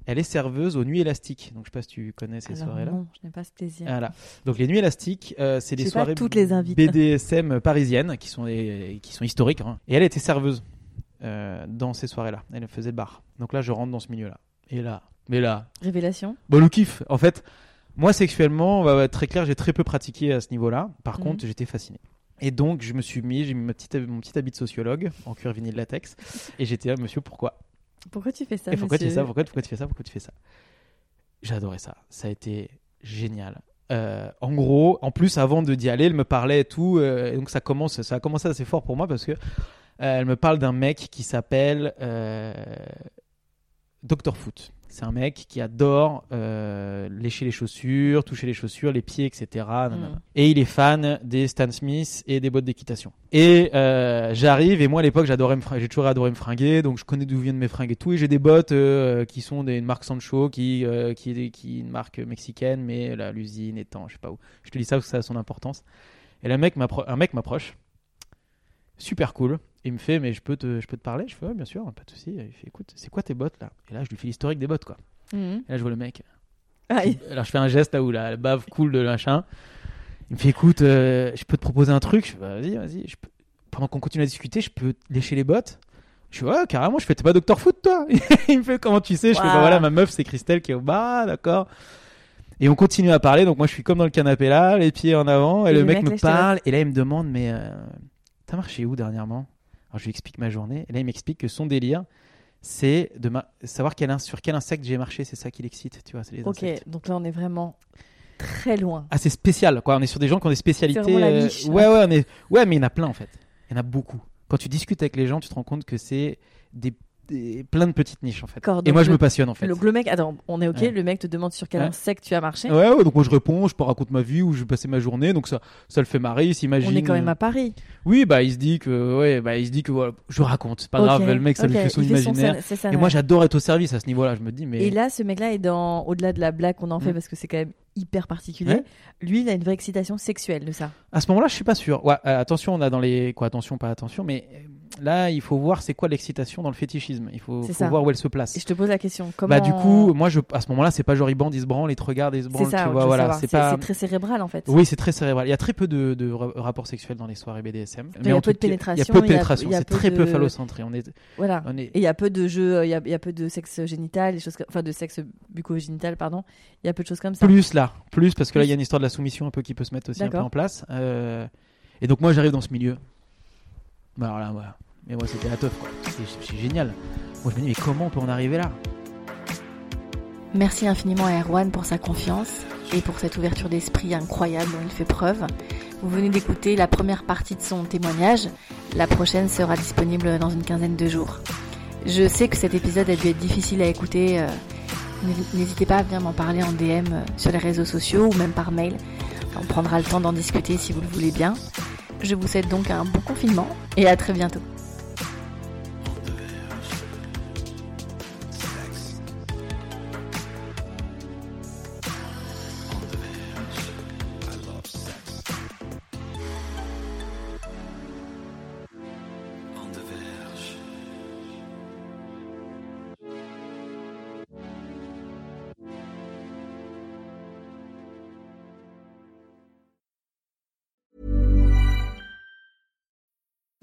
elle est serveuse aux nuits élastiques donc je sais pas si tu connais ces Alors soirées là non, je n'ai pas ce plaisir. voilà. Donc les nuits élastiques, euh, c'est des soirées toutes les. BDSM parisiennes qui sont des- qui sont historiques. hein. Et elle était serveuse euh, dans ces soirées-là. Elle faisait le bar. Donc là, je rentre dans ce milieu-là. Et là, mais là, Révélation? Bon le kiff. En fait, moi sexuellement, on va être très clair, j'ai très peu pratiqué à ce niveau-là. Par Mhm. contre, j'étais fasciné. Et donc, je me suis mis, j'ai mis ma petite, mon petit habit de sociologue en cuir vinyle latex, et j'étais là, monsieur, pourquoi? Pourquoi tu fais ça et pourquoi tu fais ça? pourquoi, pourquoi tu fais ça? Pourquoi tu fais ça? Adoré ça. Ça a été génial. Euh, en gros, en plus, avant de d'y aller, elle me parlait et tout. euh, et donc, ça, commence, ça a commencé assez fort pour moi parce que euh, elle me parle d'un mec qui s'appelle Dr. Foot. C'est un mec qui adore euh, lécher les chaussures, toucher les chaussures, les pieds, etc. Mm. Et il est fan des Stan Smith et des bottes d'équitation. Et euh, j'arrive, et moi à l'époque j'adorais j'ai toujours adoré me fringuer, donc je connais d'où viennent mes fringues et tout. Et j'ai des bottes euh, qui sont des, une marque Sancho, qui, qui, est, des- qui est une marque mexicaine, mais l'usine étant, je sais pas où. Je te dis ça parce que ça a son importance. Et le mec un mec m'approche, super cool. Il me fait, mais je peux te, je peux te parler? Je fais, ouais, bien sûr, pas de souci. Il fait, écoute, c'est quoi tes bottes là? Et là, je lui fais l'historique des bottes, quoi. Mhm. Et là, je vois le mec. Aïe. Alors je fais un geste là où la bave coule de machin. Il me fait écoute, euh, je peux te proposer un truc? Je fais, vas-y, vas-y. Peux- pendant qu'on continue à discuter, je peux lécher les bottes. Je suis ouais, carrément, je fais, t'es pas Docteur Foot, toi? Il me fait, comment tu sais? Je fais, bah voilà, ma meuf, c'est Christelle qui est au bas, d'accord. Et on continue à parler, donc moi je suis comme dans le canapé là, les pieds en avant, et, Et le le mec mec, me parle, et là il me demande, mais euh, t'as marché où dernièrement? Alors je lui explique ma journée, et là il m'explique que son délire, c'est de ma- savoir quel in- sur quel insecte j'ai marché, c'est ça qui l'excite, tu vois, les Ok, insectes. donc là on est vraiment très loin. Ah, c'est spécial, quoi. On est sur des gens qui ont des spécialités. euh, ouais, ouais, on est... ouais, mais il y en a plein en fait. Il y en a beaucoup. Quand tu discutes avec les gens, tu te rends compte que c'est des... des- plein de petites niches en fait. Et moi, je le- me passionne en fait. Donc le mec, attends, on est ok, Ouais. le mec te demande sur quel Ouais. insecte tu as marché. Ouais, ouais, donc moi je réponds, je peux raconter ma vie où je vais passer ma journée, donc ça, ça le fait marrer, il s'imagine. On est quand même à Paris. Oui, bah il se dit que, ouais, bah il se dit que voilà, je raconte, c'est pas grave, le mec ça lui fait son fait imaginaire. Et moi j'adore être au service à ce niveau-là, je me dis, mais. Et là, ce mec-là est dans, au-delà de la blague qu'on en fait Mm. parce que c'est quand même hyper particulier. Lui, il a une vraie excitation sexuelle de ça. À ce moment-là, je suis pas sûr. Ouais, euh, attention, on a dans les quoi attention, pas attention, mais euh, là, il faut voir c'est quoi l'excitation dans le fétichisme. Il faut, C'est voir où elle se place. Et je te pose la question, comment Bah du coup, moi, je, à ce moment-là, c'est pas genre il bande, il se branle, il te regarde, il se c'est branle, ça, tu je vois, veux voilà, c'est c'est pas. c'est très cérébral en fait. Oui, c'est très cérébral. Il y a très peu de, de ra- rapports sexuels dans les soirées BDSM. il y a peu de cas, Il y a pénétration, peu de pénétration. C'est très peu phallocentré. On est, Voilà. on est. Et il y a peu de jeux, il y a, il y a peu de sexe génital, des choses, enfin de sexe bucco-génital, pardon. Il y a peu de choses comme ça. Plus là, plus parce que là, il y a une histoire de la soumission un peu qui peut se mettre aussi un peu en place. Euh, Et donc moi, j'arrive dans ce milieu. Bah. Mais moi, c'était la teuf, quoi. C'est c'est génial. Moi, je me dis, mais comment on peut en arriver là? Merci infiniment à Erwan pour sa confiance et pour cette ouverture d'esprit incroyable dont il fait preuve. Vous venez d'écouter la première partie de son témoignage. La prochaine sera disponible dans une quinzaine de jours. Je sais que cet épisode a dû être difficile à écouter. euh, N'hésitez pas à venir m'en parler en DM euh, sur les réseaux sociaux ou même par mail. On prendra le temps d'en discuter si vous le voulez bien. Je vous souhaite donc un bon confinement et à très bientôt.